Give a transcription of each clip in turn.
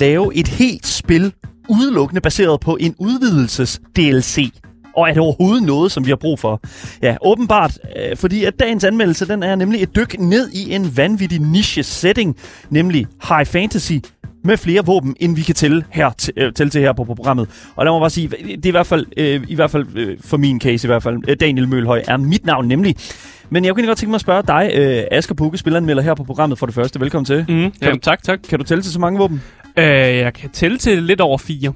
lave et helt spil udelukkende baseret på en udvidelses-DLC? Og er det overhovedet noget, som vi har brug for? Ja, åbenbart, øh, fordi at dagens anmeldelse, den er nemlig et dyk ned i en vanvittig niche-setting, nemlig high fantasy med flere våben, end vi kan tælle, her, øh, tælle til her på, på programmet. Og lad mig bare sige, det er i hvert fald, øh, i hvert fald øh, for min case i hvert fald, øh, Daniel Mølhøj er mit navn nemlig. Men jeg kunne godt tænke mig at spørge dig, øh, Asger Bukke, spilleranmelder her på programmet for det første. Velkommen til. Mm, Kan jamen, du- tak, tak. Kan du tælle til så mange våben? Øh, jeg kan tælle til lidt over fire.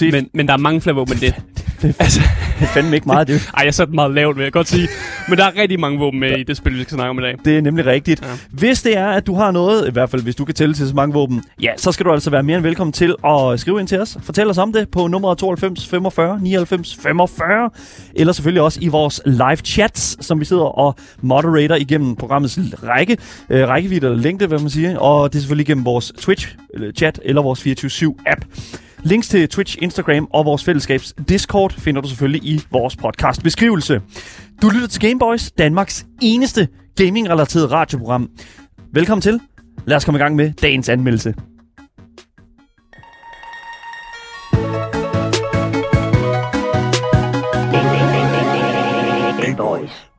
Til- Men, men der er mange flere våben end det. altså, Det er fandme ikke meget, det, ej, jeg satte meget lavt, vil jeg godt sige. Men der er rigtig mange våben med i det spil, vi skal snakke om i dag. det er nemlig rigtigt. Ja. Hvis det er, at du har noget, i hvert fald hvis du kan tælle til så mange våben, ja, så skal du altså være mere end velkommen til at skrive ind til os. Fortæl os om det på nummer 92 45 99 45. Eller selvfølgelig også i vores live chats, som vi sidder og moderator igennem programmets række, øh, rækkevidde eller længde, hvad man siger. Og det er selvfølgelig igennem vores Twitch-chat eller vores 24-7-app. Links til Twitch, Instagram og vores fællesskabs Discord finder du selvfølgelig i vores podcast beskrivelse. Du lytter til Gameboys, Danmarks eneste gaming-relateret radioprogram. Velkommen til. Lad os komme i gang med dagens anmeldelse. Gameboys.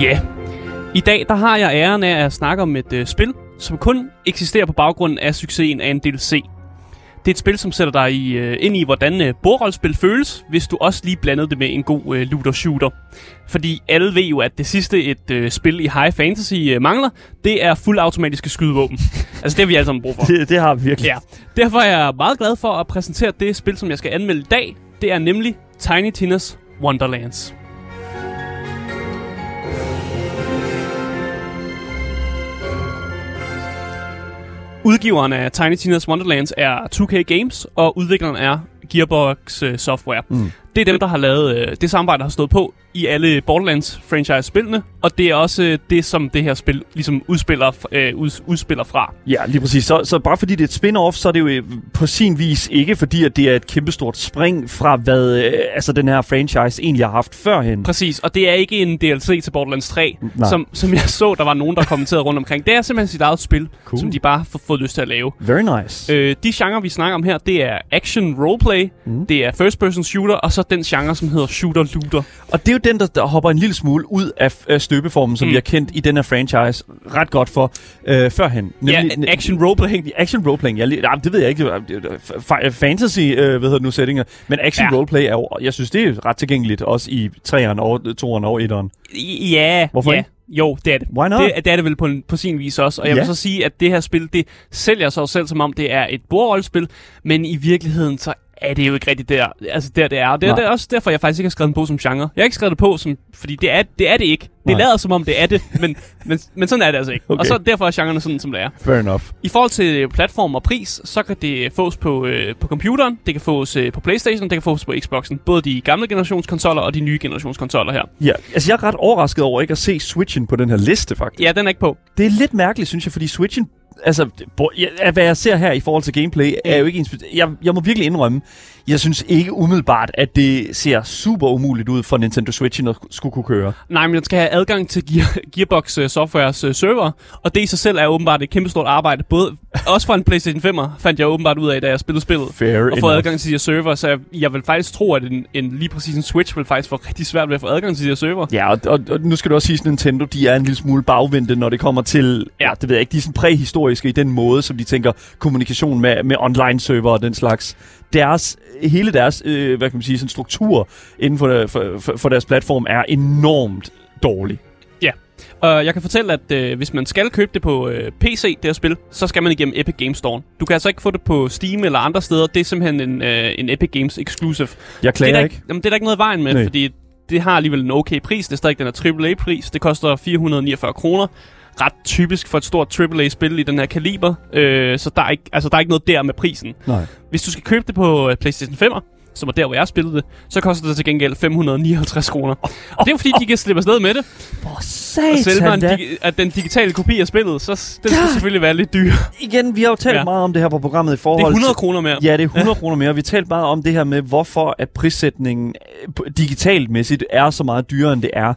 Ja. I dag der har jeg æren af at snakke om et øh, spil, som kun eksisterer på baggrund af succesen af en DLC. Det er et spil, som sætter dig i, øh, ind i, hvordan øh, bordrollespil føles, hvis du også lige blandede det med en god øh, looter-shooter. Fordi alle ved jo, at det sidste et øh, spil i high fantasy øh, mangler, det er fuldautomatiske skydevåben. altså det har vi alle sammen brug for. Det, det har vi virkelig. Ja, derfor er jeg meget glad for at præsentere det spil, som jeg skal anmelde i dag. Det er nemlig Tiny Tina's Wonderlands. Udgiveren af Tiny Tina's Wonderlands er 2K Games, og udvikleren er Gearbox øh, Software. Mm. Det er dem, der har lavet uh, det samarbejde, der har stået på i alle Borderlands-franchise-spillene, og det er også uh, det, som det her spil ligesom udspiller, uh, ud, udspiller fra. Ja, lige præcis. Så, så bare fordi det er et spin-off, så er det jo øh, på sin vis ikke fordi, at det er et kæmpestort spring fra, hvad øh, altså den her franchise egentlig har haft førhen. Præcis, og det er ikke en DLC til Borderlands 3, Nej. som, som jeg så, der var nogen, der kommenterede rundt omkring. Det er simpelthen sit eget spil, Cool. som de bare har fået lyst til at lave. Very nice. Øh, de genrer, vi snakker om her, det er action roleplay, Mm. det er first person shooter, og så den genre, som hedder shooter looter. Og det er jo den, der, der hopper en lille smule ud af, af støbeformen, som Mm. vi har kendt i den her franchise ret godt for øh, førhen. Ja, action roleplay. Action roleplaying, ja, lige- nej, det ved jeg ikke. Fa- Fantasy, øh, hvad hedder det nu, settinger. Men action Ja. roleplay er jo, jeg synes, det er ret tilgængeligt, også i 3'eren og 2'eren og 1'eren. Ja, Hvorfor ja. ikke? Jo, det er det. Why not? Det, det er det vel på, en, på sin vis også. Og jeg Ja. vil så sige, at det her spil, det sælger sig selv som om, det er et bordrollespil, men i virkeligheden, så er det jo ikke rigtigt der, altså der det er. Og det, er- det er også derfor, jeg faktisk ikke har skrevet den på som genre. Jeg har ikke skrevet det på, som, fordi det er det, er det ikke. Det Nej. lader som om, det er det, men, men, men sådan er det altså ikke. Okay. Og så derfor er genren sådan, som det er. Fair enough. I forhold til platform og pris, så kan det fås på, øh, på computeren, det kan fås øh, på Playstation, det kan fås på Xboxen. Både de gamle generationskonsoller og de nye generationskonsoller her. Ja, altså jeg er ret overrasket over ikke at se Switchen på den her liste, faktisk. Ja, den er ikke på. Det er lidt mærkeligt, synes jeg, fordi Switchen... Altså, bo- hvad jeg ser her i forhold til gameplay, er jo ikke ens... Jeg, jeg må virkelig indrømme, jeg synes ikke umiddelbart, at det ser super umuligt ud for Nintendo Switchen at skulle kunne køre. Nej, men den skal have adgang til Gear, Gearbox uh, Softwares uh, server, og det i sig selv er åbenbart et kæmpestort arbejde. Både, også for en PlayStation 5'er fandt jeg åbenbart ud af, da jeg spillede spillet. Fair Og få adgang til de her server, så jeg, jeg vil faktisk tro, at en, en lige præcis en Switch vil faktisk få rigtig svært ved at få adgang til de her server. Ja, og, og, og nu skal du også sige, at Nintendo de er en lille smule bagvendte, når det kommer til... Ja det ved jeg ikke, de er sådan præhistoriske i den måde, som de tænker kommunikation med, med online-server og den slags. Deres, hele deres, øh, hvad kan man sige, sådan struktur inden for, der- for, for, for deres platform er enormt dårlig. Og jeg kan fortælle, at øh, hvis man skal købe det på øh, PC, det her spil, så skal man igennem Epic Games Store. Du kan altså ikke få det på Steam eller andre steder. Det er simpelthen en, øh, en Epic Games exclusive. Jeg Det er, klager ikke. ikke, jamen, det er der ikke noget i vejen med, Nej. fordi det har alligevel en okay pris. Det er stadig den her AAA-pris. Det koster 449 kroner. Ret typisk for et stort AAA-spil i den her kaliber. Øh, så der er, ikke, altså, der er ikke noget der med prisen. Nej. Hvis du skal købe det på øh, PlayStation 5'er, som er der, hvor jeg spillede det, så koster det til gengæld 559 kroner. Og det er jo fordi, de kan slippe afsted med det. Og selve satan en da. digi- at den digitale kopi af spillet, så s- den skal Ja. selvfølgelig være lidt dyr. Igen, vi har jo talt Ja. meget om det her på programmet i Det forhold er 100 til... kroner mere. Ja, det er 100 kroner mere. Vi har talt meget om det her med, hvorfor at prissætningen øh, digitalt mæssigt er så meget dyrere, end det er,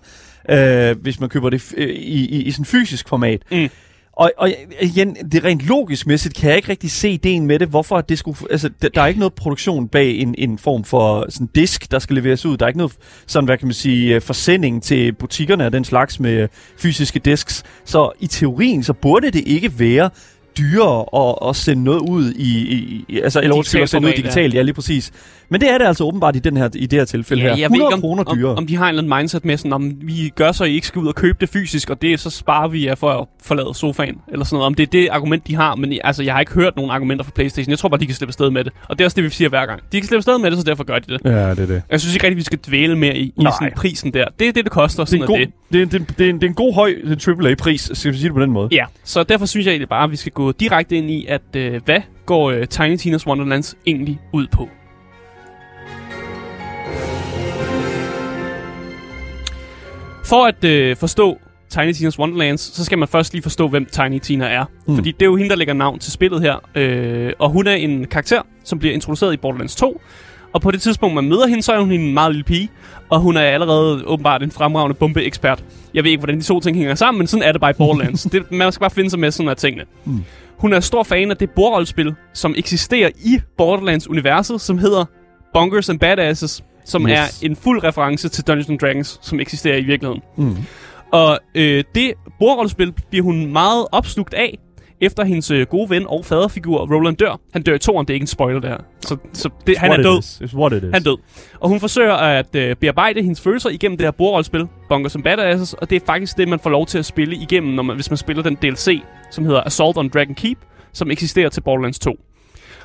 øh, hvis man køber det f- øh, i, i, i sådan fysisk format. Mm. Og, og igen, det rent logisk mæssigt kan jeg ikke rigtig se ideen med det. Hvorfor det skulle... Altså, der, der er ikke noget produktion bag en, en form for sådan disk, der skal leveres ud. Der er ikke noget sådan, hvad kan man sige, øh, forsending til butikkerne af den slags med øh, fysiske disks. Så i teorien, så burde det ikke være dyrere at, at sende noget ud i, i, i altså, eller undskyld, Digitalt at sende ud format, ja. digitalt, ja. lige præcis. Men det er det altså åbenbart i, den her, i det her tilfælde her. jeg ved 100 ikke, om, kroner om, dyrere. om de har en eller anden mindset med sådan, om vi gør så, I ikke skal ud og købe det fysisk, og det så sparer vi jer for at forlade sofaen, eller sådan noget. Om det er det argument, de har, men altså, jeg har ikke hørt nogen argumenter fra Playstation. Jeg tror bare, de kan slippe afsted med det. Og det er også det, vi siger hver gang. De kan slippe afsted med det, så derfor gør de det. Ja, det er det. Jeg synes ikke rigtig, vi skal dvæle mere i, i sådan prisen der. Det er det, det koster. Det er, Sådan en er god, det. det, er, det, er, det, er en, det er en god høj AAA-pris, skal vi sige det på den måde. Ja, så derfor synes jeg egentlig bare, at vi skal gå direkte ind i, at øh, hvad går øh, Tiny Tina's Wonderlands egentlig ud på? For at øh, forstå Tiny Tina's Wonderlands, så skal man først lige forstå, hvem Tiny Tina er. Mm. Fordi det er jo hende, der lægger navn til spillet her. Øh, og hun er en karakter, som bliver introduceret i Borderlands 2. Og på det tidspunkt, man møder hende, så er hun en meget lille pige. Og hun er allerede åbenbart en fremragende bombeekspert. Jeg ved ikke, hvordan de to ting hænger sammen, men sådan er det bare i Borderlands. det, man skal bare finde sig med sådan af tingene. Mm. Hun er stor fan af det bordrollespil, som eksisterer i Borderlands-universet, som hedder Bunkers and Badasses, som Yes. er en fuld reference til Dungeons and Dragons, som eksisterer i virkeligheden. Mm. Og øh, det bordrollespil bliver hun meget opslugt af, efter hendes øh, gode ven og faderfigur, Roland dør. Han dør i toren, det er ikke en spoiler der. Så, så det, han er it død. It's what it is. Han er død. Og hun forsøger at øh, bearbejde hendes følelser igennem det her bordrollespil, Bunkers and Badasses, og det er faktisk det, man får lov til at spille igennem, når man, hvis man spiller den DLC, som hedder Assault on Dragon Keep, som eksisterer til Borderlands 2.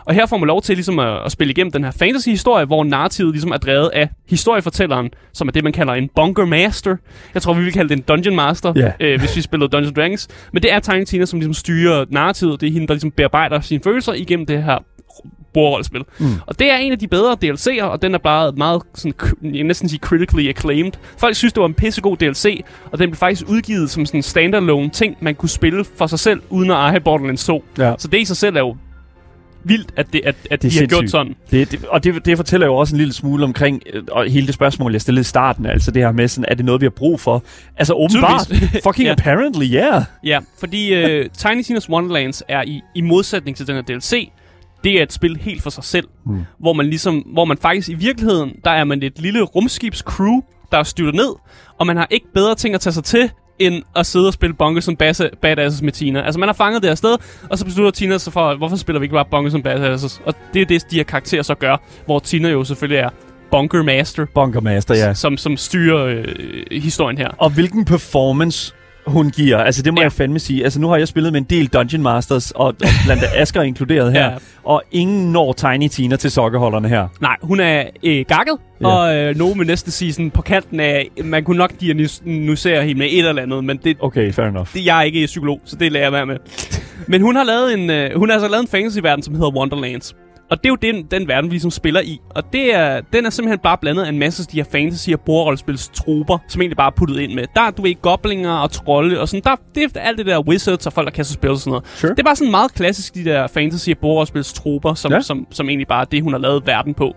Og her får man lov til ligesom at, at spille igennem den her fantasy-historie, hvor narrativet ligesom er drevet af historiefortælleren, som er det, man kalder en bunker master. Jeg tror, vi vil kalde det en dungeon master, Ja. øh, hvis vi spillede Dungeons Dragons. Men det er Tiny Tina, som ligesom styrer narrativet. Det er hende, der ligesom bearbejder sine følelser igennem det her bordrollespil. Mm. Og det er en af de bedre DLC'er, og den er bare meget sådan, jeg vil næsten sige critically acclaimed. Folk synes, det var en pissegod DLC, og den blev faktisk udgivet som sådan en standalone ting, man kunne spille for sig selv, uden at eje Borderlands 2. Ja. Så det i sig selv er jo vildt, at, det, at, at Det de er har gjort sådan. Det, det, og det, det fortæller jo også en lille smule omkring øh, og hele det spørgsmål, jeg stillede i starten. Altså det her med, sådan, er det noget, vi har brug for? Altså åbenbart. Fucking Ja. apparently, yeah. Ja, fordi øh, Tiny Tina's Wonderlands er i, i modsætning til den her DLC, det er et spil helt for sig selv, Mm. hvor man ligesom, hvor man faktisk i virkeligheden, der er man et lille rumskibscrew, der er styrtet ned, og man har ikke bedre ting at tage sig til, end at sidde og spille Bunkers som Badasses med Tina. Altså man har fanget det her sted, og så beslutter Tina sig for, hvorfor spiller vi ikke bare Bunkers som Badasses? Og det er det, de her karakterer så gør, hvor Tina jo selvfølgelig er Bunker Master, Bunker Master, ja. som, som styrer øh, historien her. Og hvilken performance hun giver. Altså det må ja. Jeg fandme sige. Altså nu har jeg spillet med en del Dungeon Masters, og, og blandt Asger inkluderet her. Ja. Og ingen når Tiny Tina til sokkeholderne her. Nej, hun er øh, gakket, Ja. og øh, nogen næsten sige sådan på kanten af, man kunne nok diagnosere hende med et eller andet, men det, Okay, fair enough. det, jeg er ikke psykolog, så det lærer jeg være med. men hun har lavet en, øh, hun har altså lavet en fantasy-verden, som hedder Wonderlands. Og det er jo den, den verden, vi ligesom spiller i. Og det er, den er simpelthen bare blandet af en masse af de her fantasy- og bordrollespils troper, som egentlig bare er puttet ind med. Der er, du ved, goblinger og trolde og sådan. Der, det er alt det der wizards og folk, der så spille og sådan noget. Sure. Det er bare sådan meget klassisk, de der fantasy- og bordrollespils troper, som, ja. som, som egentlig bare er det, hun har lavet verden på.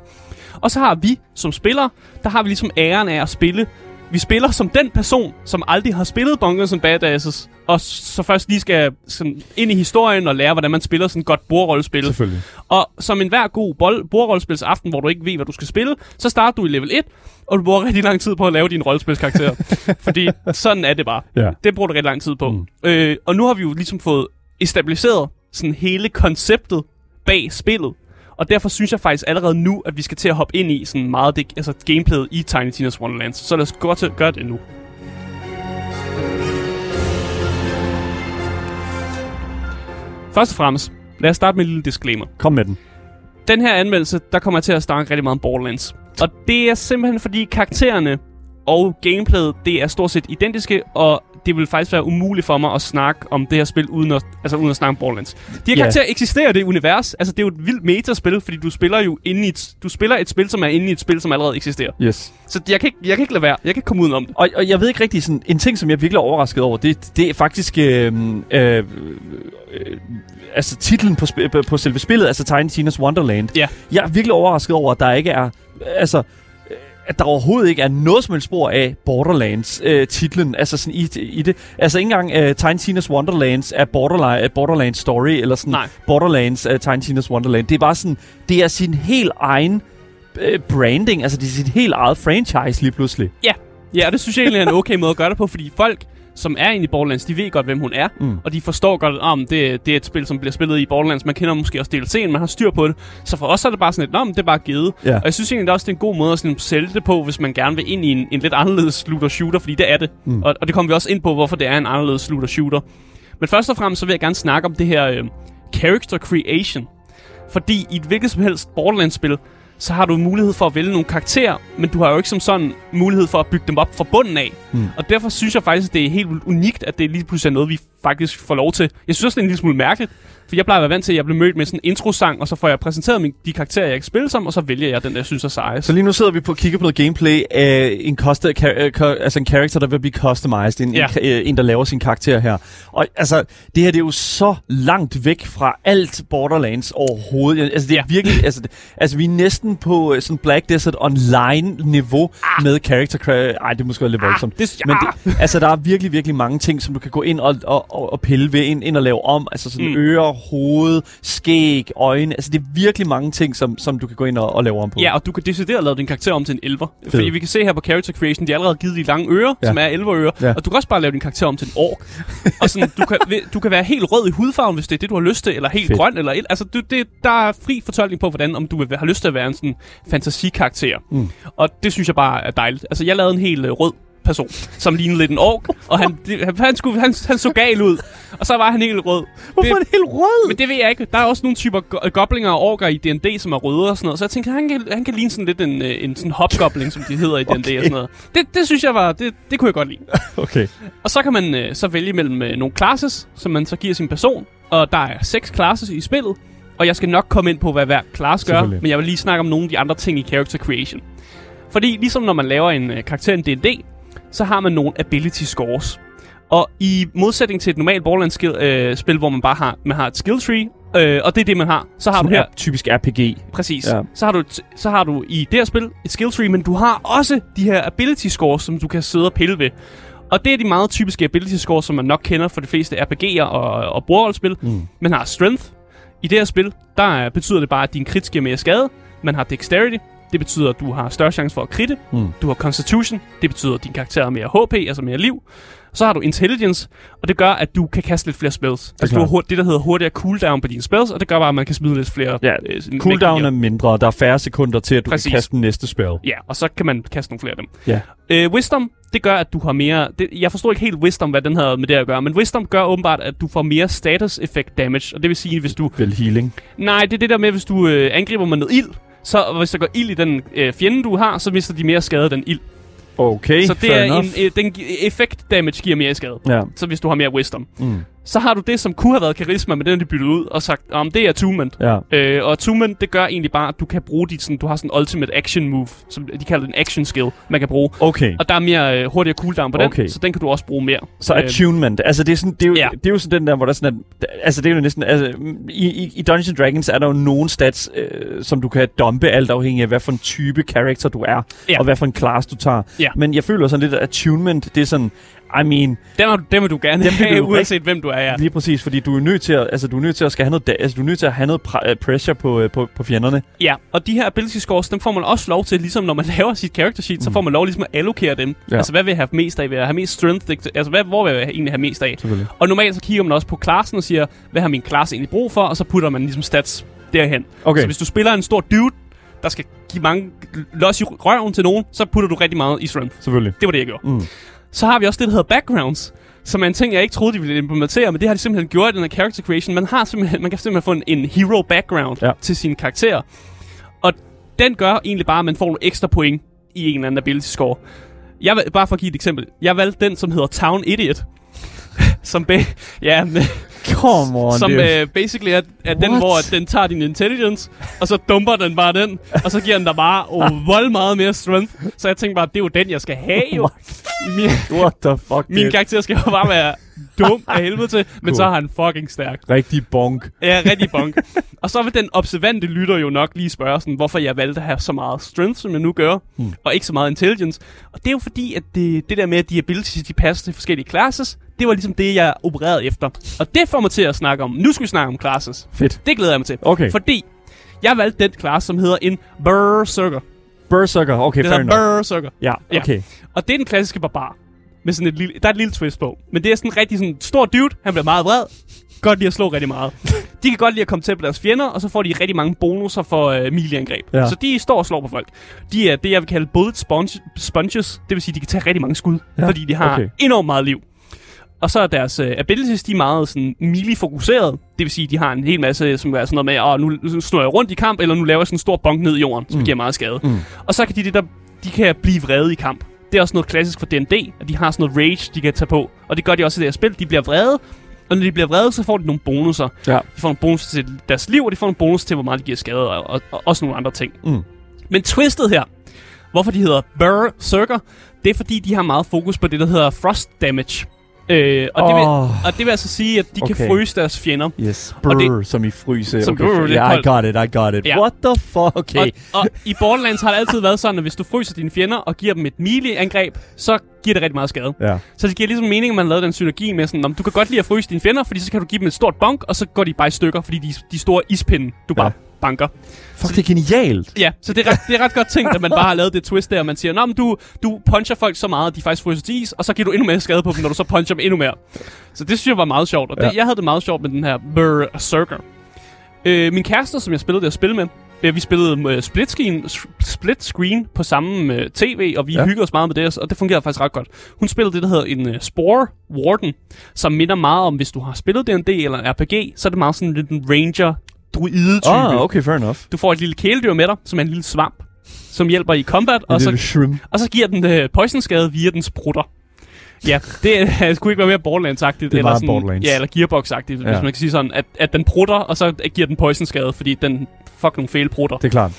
Og så har vi som spillere, der har vi ligesom æren af at spille. Vi spiller som den person, som aldrig har spillet Bunkers and Badasses, og så først lige skal sådan ind i historien og lære, hvordan man spiller sådan et godt bordrollespil. Selvfølgelig. Og som enhver god bold- bordrollespilsaften, hvor du ikke ved, hvad du skal spille, så starter du i level 1, og du bruger rigtig lang tid på at lave din rollespilskarakter. Fordi sådan er det bare. Ja. Det bruger du rigtig lang tid på. Mm. Mm. Øh, og nu har vi jo ligesom fået etableret sådan hele konceptet bag spillet. Og derfor synes jeg faktisk allerede nu, at vi skal til at hoppe ind i sådan meget det, altså gameplayet i Tiny Tina's Wonderlands. Så lad os at gøre det nu. Først og fremmest, lad os starte med en lille disclaimer. Kom med den. Den her anmeldelse, der kommer jeg til at snakke rigtig meget om Borderlands. Og det er simpelthen fordi karaktererne og gameplayet, det er stort set identiske, og det vil faktisk være umuligt for mig at snakke om det her spil, uden at, altså, uden at snakke om Borderlands. De her karakterer eksisterer i det univers. Altså, det er jo et vildt metaspil, fordi du spiller jo inde i et, du spiller et spil, som er inde i et spil, som allerede eksisterer. Yes. Så jeg kan ikke, jeg kan ikke lade være. Jeg kan ikke komme udenom det. Og, og jeg ved ikke rigtig, sådan, en ting, som jeg er virkelig overrasket over, det, det er faktisk øh, øh, øh, altså titlen på, sp- på, selve spillet, altså Tiny Tina's Wonderland. Ja. Jeg er virkelig overrasket over, at der ikke er, altså, at der overhovedet ikke er noget som helst spor af Borderlands øh, titlen, altså sådan i, i det. Altså ikke engang øh, Tiny Tina's Wonderlands er Borderline, Borderlands Story, eller sådan Nej. Borderlands øh, Tiny Tina's Wonderland. Det er bare sådan, det er sin helt egen øh, branding, altså det er sit helt eget franchise lige pludselig. Ja. Ja, og det synes jeg egentlig er en okay måde at gøre det på, fordi folk, som er inde i Borderlands, de ved godt, hvem hun er. Mm. Og de forstår godt, at om det, det er et spil, som bliver spillet i Borderlands. Man kender måske også DLC'en, man har styr på det. Så for os er det bare sådan et, om det er bare givet. Ja. Og jeg synes egentlig også, det er en god måde at sådan sælge det på, hvis man gerne vil ind i en, en lidt anderledes looter-shooter, fordi det er det. Mm. Og, og det kommer vi også ind på, hvorfor det er en anderledes looter-shooter. Men først og fremmest, så vil jeg gerne snakke om det her øh, character creation. Fordi i et hvilket som helst Borderlands-spil, så har du mulighed for at vælge nogle karakterer, men du har jo ikke som sådan mulighed for at bygge dem op fra bunden af. Mm. Og derfor synes jeg faktisk, at det er helt unikt, at det lige pludselig er noget, vi faktisk får lov til. Jeg synes også, det er en lille smule mærkeligt, for jeg plejer at være vant til, at jeg bliver mødt med sådan en introsang, og så får jeg præsenteret min, de karakterer, jeg kan spille som, og så vælger jeg den, der jeg synes er sejest. Så lige nu sidder vi på og kigger på noget gameplay af en, koste, øh, altså en character, der vil blive customized. En, Ja. en, øh, en, der laver sin karakter her. Og altså, det her det er jo så langt væk fra alt Borderlands overhovedet. Altså, det er Ja. virkelig... Altså, det, altså, vi er næsten på øh, sådan Black Desert Online-niveau ah. med character... Ej, det måske være lidt voldsomt. det, Men det, altså, der er virkelig, virkelig mange ting, som du kan gå ind og, og, og, og pille ved, ind, ind og lave om. Altså sådan mm. ører, hoved, skæg, øjne. Altså, det er virkelig mange ting, som, som du kan gå ind og, og lave om på. Ja, og du kan decideret lave din karakter om til en elver. Fordi vi kan se her på Character Creation, de har allerede givet de lange ører, ja. Som er elverører. Ja. Og du kan også bare lave din karakter om til en ork. og sådan, du, kan, du kan være helt rød i hudfarven, hvis det er det, du har lyst til, eller helt Fedt. grøn, eller altså, du, det, der er fri fortolkning på, hvordan om du vil, have lyst til at være en sådan fantasikarakter. Mm. Og det synes jeg bare er dejligt. Altså, jeg lavede en helt øh, rød person, som lignede lidt en ork, og han, det, han, han, skulle, han, han så gal ud, og så var han helt rød. Hvorfor det, er det helt rød? men det ved jeg ikke. Der er også nogle typer go- goblinger og orker i D&D, som er røde og sådan noget. Så jeg tænkte, han kan, han kan ligne sådan lidt en, øh, en sådan hobgoblin, som de hedder i D&D Okay. og sådan noget. Det, det synes jeg var, det, det kunne jeg godt lide. Okay. Og så kan man øh, så vælge mellem øh, nogle classes, som man så giver sin person. Og der er seks classes i spillet. Og jeg skal nok komme ind på, hvad hver class gør. Men jeg vil lige snakke om nogle af de andre ting i character creation. Fordi ligesom når man laver en øh, karakter i en D&D, så har man nogle ability scores. Og i modsætning til et normalt Borderlands-spil, øh, spil, hvor man bare har, man har et skill tree, øh, og det er det, man har, så har du Sådan her er typisk RPG. Præcis. Ja. Så, har du, så har du i det her spil et skill tree, men du har også de her ability scores, som du kan sidde og pille ved. Og det er de meget typiske ability scores, som man nok kender for de fleste RPG'er og, og bordrollespil. Mm. Man har strength. I det her spil, der er- betyder det bare, at din crit giver mere skade. Man har dexterity. Det betyder, at du har større chance for at kritte. Mm. Du har constitution. Det betyder, at din karakter har mere HP, altså mere liv. Så har du intelligence, og det gør, at du kan kaste lidt flere spells. Altså, du har det, der hedder hurtigere cooldown på dine spells, og det gør bare, at man kan smide lidt flere Ja, øh, Cooldown er mindre, og der er færre sekunder til, at du Præcis. kan kaste den næste spell. Ja, og så kan man kaste nogle flere af dem. Ja. Øh, wisdom, det gør, at du har mere... Det, jeg forstår ikke helt Wisdom, hvad den har med det at gøre, men Wisdom gør åbenbart, at du får mere status effect damage. Og det vil sige, hvis du... Vel healing. Nej, det er det der med, hvis du øh, angriber med noget ild, så hvis der går ild i den øh, fjende, du har, så mister de mere skade den ild. Okay, så det er en, øh, den gi- effect damage giver mere skade. Ja. Så hvis du har mere Wisdom. Mm. Så har du det, som kunne have været karisma, men den er de byttet ud og sagt, om det er attunement. Ja. Øh, og attunement, det gør egentlig bare, at du kan bruge dit sådan, du har sådan en ultimate action move, som de kalder det en action skill, man kan bruge. Okay. Og der er mere øh, hurtigere cooldown på den, Okay. så den kan du også bruge mere. Så Øh, attunement, altså det er, sådan, det, er jo, ja. det er jo sådan den der, hvor der sådan er, altså det er jo næsten, altså i, i, i Dungeons Dragons er der jo nogle stats, øh, som du kan dumpe alt afhængig af, hvad for en type character du er, Ja. og hvad for en class du tager. Ja. Men jeg føler sådan lidt, at attunement, det er sådan, I mean, har, du- den vil du gerne vil have, du uanset hvem du er, ja. lige præcis, fordi du er nødt til at, altså du er nødt til at skal have noget, altså du er nødt til at have noget pre- øh, pressure på, øh, på, på fjenderne. Ja, og de her ability scores, dem får man også lov til, ligesom når man laver sit character sheet, mm. så får man lov ligesom at allokere dem. Ja. Altså, hvad vil jeg have mest af? Vil jeg have mest strength? Altså, hvad, hvor vil jeg egentlig have mest af? Og normalt så kigger man også på klassen og siger, hvad har min klasse egentlig brug for? Og så putter man ligesom stats derhen. Okay. Så hvis du spiller en stor dude, der skal give mange los i røven til nogen, så putter du rigtig meget i strength. Selvfølgelig. Det var det, jeg gjorde. Mm. Så har vi også det, der hedder backgrounds, som er en ting, jeg ikke troede, de ville implementere, men det har de simpelthen gjort i den her character creation. Man, har simpelthen, man kan simpelthen få en, en hero background Ja. til sine karakterer. Og den gør egentlig bare, at man får nogle ekstra point i en eller anden ability score. Jeg, bare for at give et eksempel. Jeg valgte den, som hedder Town Idiot. Som be- ja, men- Come on, som dude. øh, basically er, er den, hvor den tager din intelligence, og så dumper den bare den, og så giver den dig bare oh, vold meget mere strength. Så jeg tænkte bare, det er jo den, jeg skal have jo. Min, What the fuck, min dude? karakter skal jo bare være dum af helvede til, men Cool. så er han fucking stærk. Rigtig bonk. Ja, rigtig bonk. og så vil den observante lytter jo nok lige spørge sådan, hvorfor jeg valgte at have så meget strength, som jeg nu gør, Hmm. og ikke så meget intelligence. Og det er jo fordi, at det, det der med, at de abilities, de passer til forskellige classes, det var ligesom det, jeg opererede efter. Og det får mig til at snakke om, nu skal vi snakke om classes. Fedt. Det glæder jeg mig til. Okay. Fordi jeg valgte den klasse, som hedder en Berserker. Berserker. Okay, Det fair enough. Berserker. Ja, Ja. okay. Og det er den klassiske barbar. Med sådan et lille, der er et lille twist på. Men det er sådan en rigtig sådan stor dude. Han bliver meget vred. Godt lide at slå rigtig meget. De kan godt lide at komme tæt på deres fjender, og så får de rigtig mange bonusser for øh, melee-angreb. Ja. Så de står og slår på folk. De er det, jeg vil kalde bullet sponge, sponges. Det vil sige, de kan tage rigtig mange skud, Ja, fordi de har okay. enormt meget liv. Og så er deres øh, abilities, de er meget sådan melee-fokuseret. Det vil sige, de har en hel masse, som er sådan noget med, åh, nu, nu snor jeg rundt i kamp, eller nu laver jeg sådan en stor bonk ned i jorden, som Mm. giver meget skade. Mm. Og så kan de, det der, de kan blive vrede i kamp. Det er også noget klassisk for D&D, at de har sådan noget rage, de kan tage på. Og det gør de også i det her spil. De bliver vrede, og når de bliver vrede, så får de nogle bonusser. Ja. De får nogle bonus til deres liv, og de får nogle bonus til, hvor meget de giver skade, og, og, og også nogle andre ting. Mm. Men twistet her, hvorfor de hedder Berserker, det er fordi, de har meget fokus på det, der hedder frost damage. Øh, og, det vil, og det vil altså sige, at de okay. Kan fryse deres fjender. Yes. Og det- Brr, som i fryse. Som okay. brr, det yeah, I got it, I got it. Ja. What the fuck? Okay. Og, og i Borderlands har det altid været sådan, at hvis du fryser dine fjender og giver dem et melee-angreb, så giver det rigtig meget skade. Ja. Så det giver ligesom mening, at man lavede den synergi med sådan, om du kan godt lide at fryse dine fjender, fordi så kan du give dem et stort bonk, og så går de bare i stykker, fordi de, de store ispinde, du bare Ja. Banker. Fuck, det er genialt. Ja, så det er, ret, det er ret godt tænkt, at man bare har lavet det twist der, og man siger, Nå, men du, du puncher folk så meget, at de faktisk fryser til is, og så giver du endnu mere skade på dem, når du så puncher dem endnu mere. Så det synes jeg var meget sjovt, og det, Ja. jeg havde det meget sjovt med den her Berserker. Øh, min kæreste, som jeg spillede det at spille med, vi spillede øh, split, screen, split screen på samme øh, tv, og vi Ja. ja. hyggede os meget med det, og det fungerede faktisk ret godt. Hun spillede det, der hedder en øh, Spore Warden, som minder meget om, hvis du har spillet D&D eller en RPG, så er det meget sådan lidt en ranger druide-type. Ah, okay, fair enough. Du får et lille kæledyr med dig, som er en lille svamp, som hjælper i combat, En og så, shrimp. og så giver den øh, poison-skade via dens prutter. Ja, det øh, skulle ikke være mere Borderlands-agtigt. Det er eller sådan, Borderlands. Ja, eller Gearbox-agtigt, ja. Ja. hvis man kan sige sådan, at, at den prutter, og så giver den poison-skade, fordi den fuck nogle fæle prutter. Det er klart.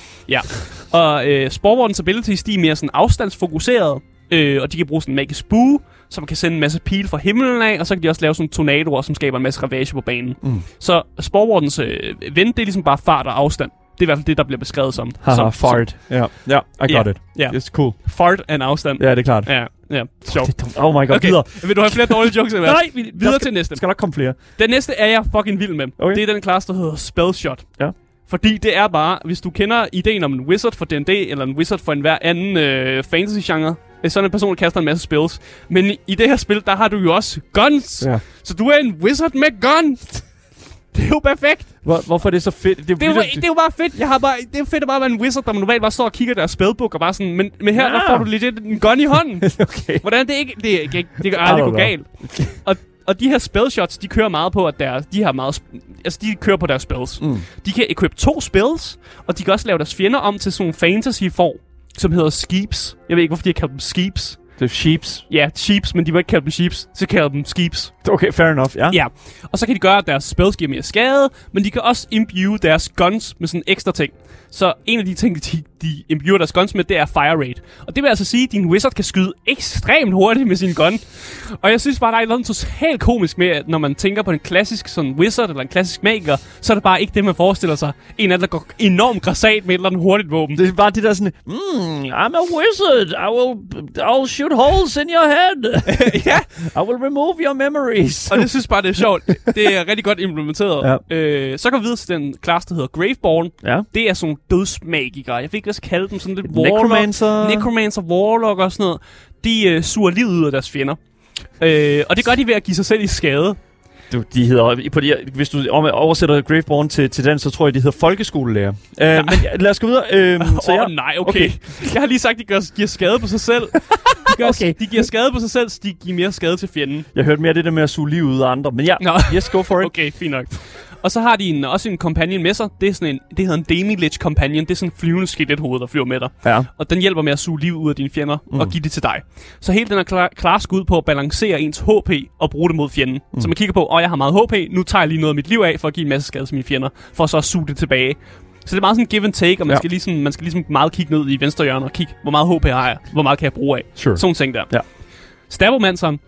Og øh, Sporwardens abilities, de er mere sådan afstandsfokuseret, øh, og de kan bruge sådan en magisk bue, man kan sende en masse pil fra himlen af, og så kan de også lave sådan tornadoer, som skaber en masse ravage på banen. Mm. Så Sporwardens øh, ven, det er ligesom bare fart og afstand. Det er i hvert fald det, der bliver beskrevet som. Haha, som, fart. Ja, ja, I got it. Ja. It's cool. Som fart and afstand. Ja, det er klart. Ja, ja. Sjovt. Oh my god, Okay, videre. vil du have flere dårlige jokes? Eller? Nej, vi, Videre der skal, til næste. skal nok komme flere. Den næste er jeg fucking vild med. Okay. Det er den klasse, der hedder Spellshot. Ja. Fordi det er bare, hvis du kender ideen om en wizard for D&D, eller en wizard for enhver anden øh, fantasy-genre, sådan en person, der kaster en masse spells. Men i, det her spil, der har du jo også guns. Ja. Så du er en wizard med gun. Det er jo perfekt. Hvor, hvorfor er det så fedt? Det er, Det er, jo, det er jo bare fedt. Jeg har bare, det er fedt at bare være en wizard, der normalt bare står og kigger deres spellbook og bare sådan, men, men her Ja. der får du legit en gun i hånden. okay. Hvordan det ikke... Det, det, det kan I aldrig gå galt. Og, og de her spellshots, de kører meget på, at deres, de har meget... Altså, de kører på deres spells. Mm. De kan equip to spells, og de kan også lave deres fjender om til sådan nogle fantasy-form, som hedder skeeps. Jeg ved ikke, hvorfor de har kaldt dem skeeps. Det er sheeps. Ja, sheeps, men de må ikke kalde dem sheeps, så kalder dem skeeps. Okay, fair enough. Ja. Ja, og så kan de gøre, at deres spells giver mere skade, men de kan også imbue deres guns med sådan ekstra ting. Så en af de ting, de, de imbuer deres guns med, det er fire rate. Og det vil altså sige, at din wizard kan skyde ekstremt hurtigt med sin gun. Og jeg synes bare, der er noget totalt komisk med, at når man tænker på en klassisk sådan wizard eller en klassisk magiker, så er det bare ikke det, man forestiller sig. En af der går enormt græsat med et eller andet hurtigt våben. Det er bare det der sådan, mm, I'm a wizard. I will, I'll shoot holes in your head. ja, I will remove your memories. og det synes bare, det er sjovt. Det er rigtig godt implementeret. Ja. Øh, så går vi videre til den klasse, der hedder Graveborn. Ja. Det er sådan dødsmagikere. Jeg ved skal kalde dem. Sådan lidt warlock. Necromancer. Necromancer, Warlock og sådan noget. De øh, suger livet ud af deres fjender. Øh, og det gør de ved at give sig selv i skade. Du, de hedder, på de, hvis du oversætter Graveborn til, til den, så tror jeg, de hedder folkeskolelærer. Men ja, lad os gå videre. Åh så oh, jeg, nej, okay. okay. Jeg har lige sagt, de gør, giver skade på sig selv. De, gør, Okay. de giver skade på sig selv, så de giver mere skade til fjenden. jeg hørte mere det der med at suge liv ud af andre. Men ja, Nå. yes, go for it. Okay, fint nok. Og så har de en, også en companion med sig. Det, er sådan en, det hedder en Demi-Lich companion. Det er sådan en flyvende skelethoved, der flyver med dig. Ja. Og den hjælper med at suge liv ud af dine fjender mm. og give det til dig. Så hele den er klar, klar ud på at balancere ens HP og bruge det mod fjenden. Mm. Så man kigger på, åh, jeg har meget HP, nu tager jeg lige noget af mit liv af for at give en masse skade til mine fjender, for så at suge det tilbage. Så det er meget sådan give and take, og man, Ja. skal ligesom, man skal ligesom meget kigge ned i venstre hjørne og kigge, hvor meget HP har jeg, hvor meget kan jeg bruge af. Sure. Sådan ting der. Ja. Stabbermanseren.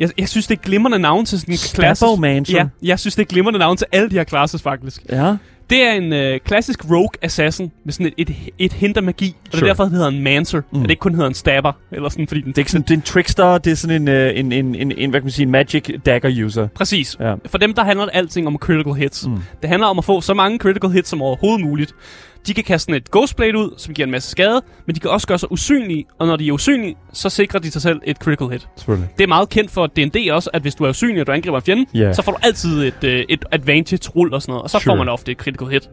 Jeg, jeg synes, det er glimrende navn til sådan en klasse. Stabbermancer? Ja, jeg synes, det er glimrende navn til alle de her classes, faktisk. Ja. Det er en øh, klassisk rogue assassin med sådan et, et, et hint af magi. Og det Sure. er derfor, det hedder en mancer. Mm. Og det ikke kun hedder en stabber. Eller sådan, fordi den Det er ikke sådan, det er en trickster, det er sådan en, øh, en, en, en, en hvad kan man sige, en magic dagger user. Præcis. Ja. For dem, der handler det alting om critical hits. Mm. Det handler om at få så mange critical hits som overhovedet muligt. De kan kaste sådan et Ghostblade ud, som giver en masse skade, men de kan også gøre sig usynlige, og når de er usynlige, så sikrer de sig selv et critical hit. Selvfølgelig. Det er meget kendt for D&D også, at hvis du er usynlig, og du angriber en fjende, Ja. så får du altid et, øh, et advantage-rull og sådan noget, og så Sure. får man ofte et critical hit.